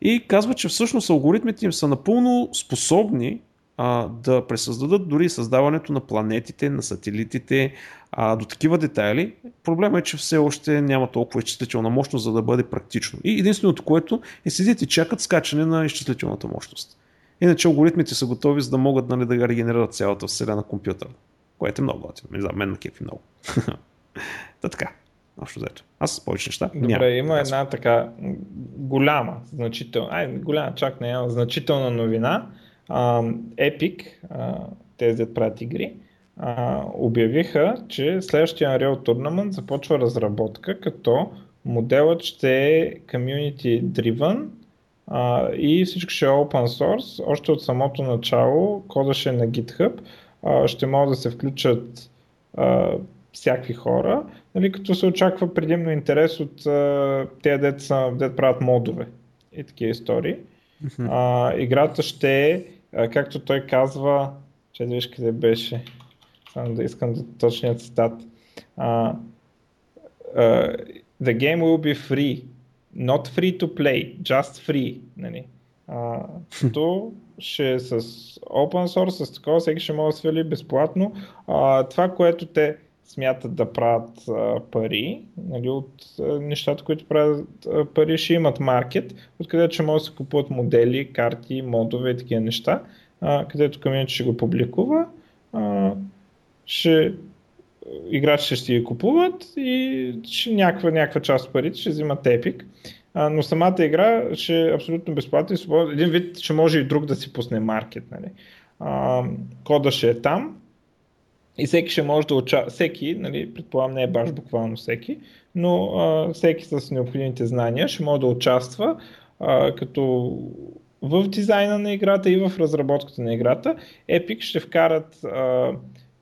И казва, че всъщност алгоритмите им са напълно способни а, да пресъздадат дори създаването на планетите, на сателитите, а, до такива детайли. Проблема е, че все още няма толкова изчислителна мощност, за да бъде практично. И единственото, което е седят и чакат скачане на изчислителната мощност. Иначе алгоритмите са готови, за да могат нали, да регенерират цялата вселена компютър. Което е много готино. Не знам, мен на кефи много. Та така. Общо взето. Аз повече неща. Добре, няма. има една така голяма, значителна, ай, голяма, чак не, значителна новина. Epic, тези да правят игри, обявиха, че следващия Unreal Tournament започва разработка, като моделът ще е community driven и всичко ще е open source. Още от самото начало кода ще е на GitHub. Ще могат да се включат всякакви хора, нали, като се очаква предимно интерес от uh, тези деца, дет правят модове и такива истории. Uh, играта ще е, както той казва, че виж къде беше, само да искам да точния цитат. Uh, uh, the game will be free, not free to play, just free. Нали. Uh, то ще е с open source, с такова, всеки ще може да свали безплатно. Uh, това, което те смятат да правят пари, нали, от нещата, които правят пари, ще имат маркет, откъдето ще могат да се купуват модели, карти, модове и такива неща, където комьюнити ще го публикува, ще играчите ще ги купуват и ще, някаква, някаква част от парите ще взимат Epic. Но самата игра ще е абсолютно безплатна и свободна. Един вид ще може и друг да си пусне маркет. Нали. А, кода ще е там, и всеки ще може да участва, всеки, нали, предполагам не е баш буквално всеки, но а, всеки с необходимите знания ще може да участва а, като в дизайна на играта и в разработката на играта. Epic ще вкарат а,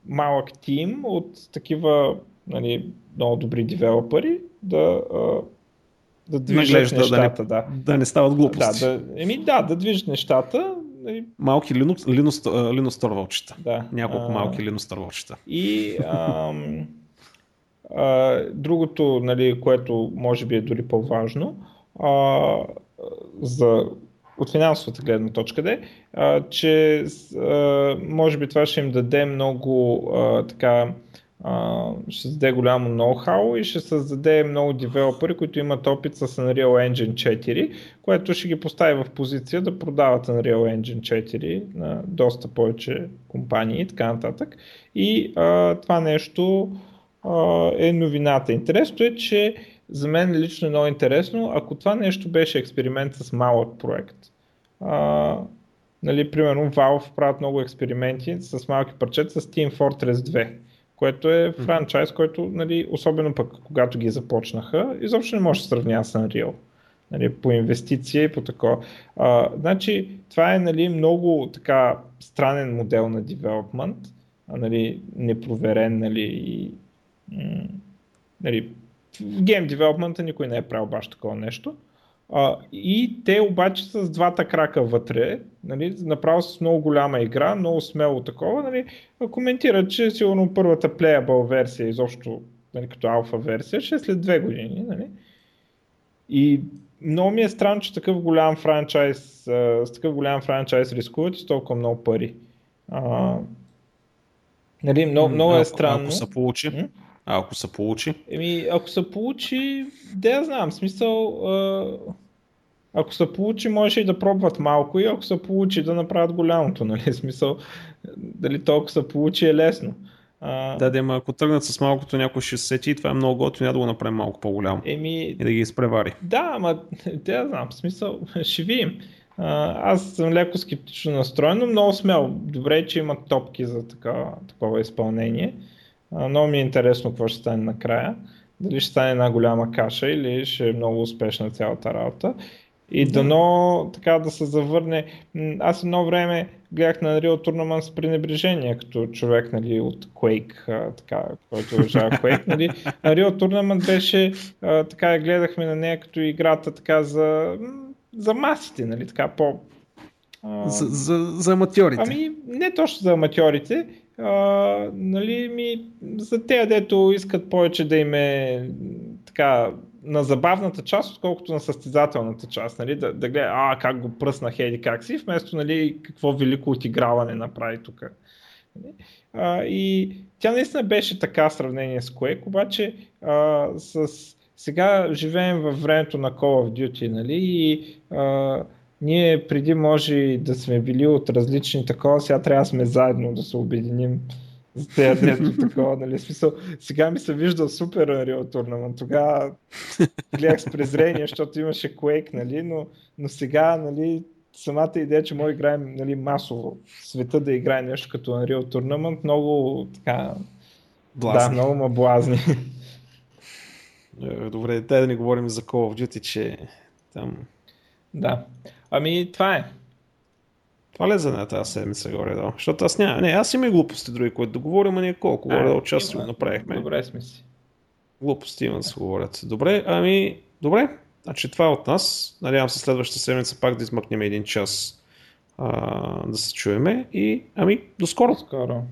малък тим от такива нали, много добри девелопери да, а, да движат нещата. Да, да, не, да. да не стават глупости. Да, да, еми, да, да движат нещата, Нали, малки Linux, Linux, Linux тървалчета. Да. Няколко а, малки Linux тървалчета. И ам, а, другото, нали, което може би е дори по-важно, а, за, от финансовата гледна точка де, а, че а, може би това ще им даде много а, така ще създаде голямо ноу-хау и ще създаде много девелопери, които имат опит с Unreal Engine 4, което ще ги постави в позиция да продават Unreal Engine 4 на доста повече компании и така нататък. И а, това нещо а, е новината. Интересното е, че за мен лично е много интересно, ако това нещо беше експеримент с малък проект. А, нали, примерно Valve правят много експерименти с малки парчета с Team Fortress 2 което е франчайз, който, нали, особено пък когато ги започнаха, изобщо не може да сравнява с Unreal. Нали, по инвестиция и по такова. А, значи, това е нали, много така странен модел на девелопмент, нали, непроверен нали, и нали, в гейм девелопмента никой не е правил баш такова нещо. А, и те обаче с двата крака вътре, нали, направо с много голяма игра, много смело такова, нали, коментират, че сигурно първата playable версия, изобщо нали, като алфа версия, ще е след две години. Нали. И много ми е странно, че такъв голям франчайз, с такъв голям франчайз рискуват и с толкова много пари. А, нали, много, много е странно. Ако се получи. М? А ако се получи? Еми, ако се получи, да я знам, смисъл, ако се получи, може и да пробват малко и ако се получи да направят голямото, нали, смисъл, дали толкова се получи е лесно. А... Да, да, ако тръгнат с малкото някой ще сети, това е много готино, да го направим малко по-голямо. Еми... И да ги изпревари. Да, ама да знам, смисъл, ще видим. Аз съм леко скептично настроен, но много смел. Добре, че имат топки за такова, такова изпълнение. Много ми е интересно какво ще стане накрая. Дали ще стане една голяма каша или ще е много успешна цялата работа. И дано така да се завърне. Аз едно време гледах на Real Tournament с пренебрежение, като човек нали, от Quake, така, който уважава Quake. Нали. Real Tournament беше, така гледахме на нея като играта така за, за масите, нали, така по... За, за, за аматьорите. Ами, не точно за аматьорите, а, нали, ми, за те, дето искат повече да им е така, на забавната част, отколкото на състезателната част, нали, да, да гледа, а, как го пръсна Хеди, как си, вместо, нали, какво велико отиграване направи тук. А, и тя наистина беше така в сравнение с Quake, обаче а, с, сега живеем във времето на Call of Duty, нали, и а, ние преди може да сме били от различни такова, сега трябва да сме заедно да се обединим за тези дето такова, нали, смисъл, сега ми се вижда супер Unreal Tournament, тогава гледах с презрение, защото имаше Quake, нали, но, но сега, нали, самата идея, че може играем нали, масово света да играе нещо като Unreal Tournament, много така... Блазни. Да, много ма блазни. Е, добре, дай да не говорим за Call of Duty, че там... Да. Ами, това е. Това ли е за една тази седмица горе да? Защото аз няма. Не, аз има глупости други, които да говорим, а ние колко горе да участваме, направихме. Добре сме си. Глупости има да се говорят. Добре, ами, добре. Значи това е от нас. Надявам се следващата седмица пак да измъкнем един час а, да се чуеме и ами до скоро. Скоро.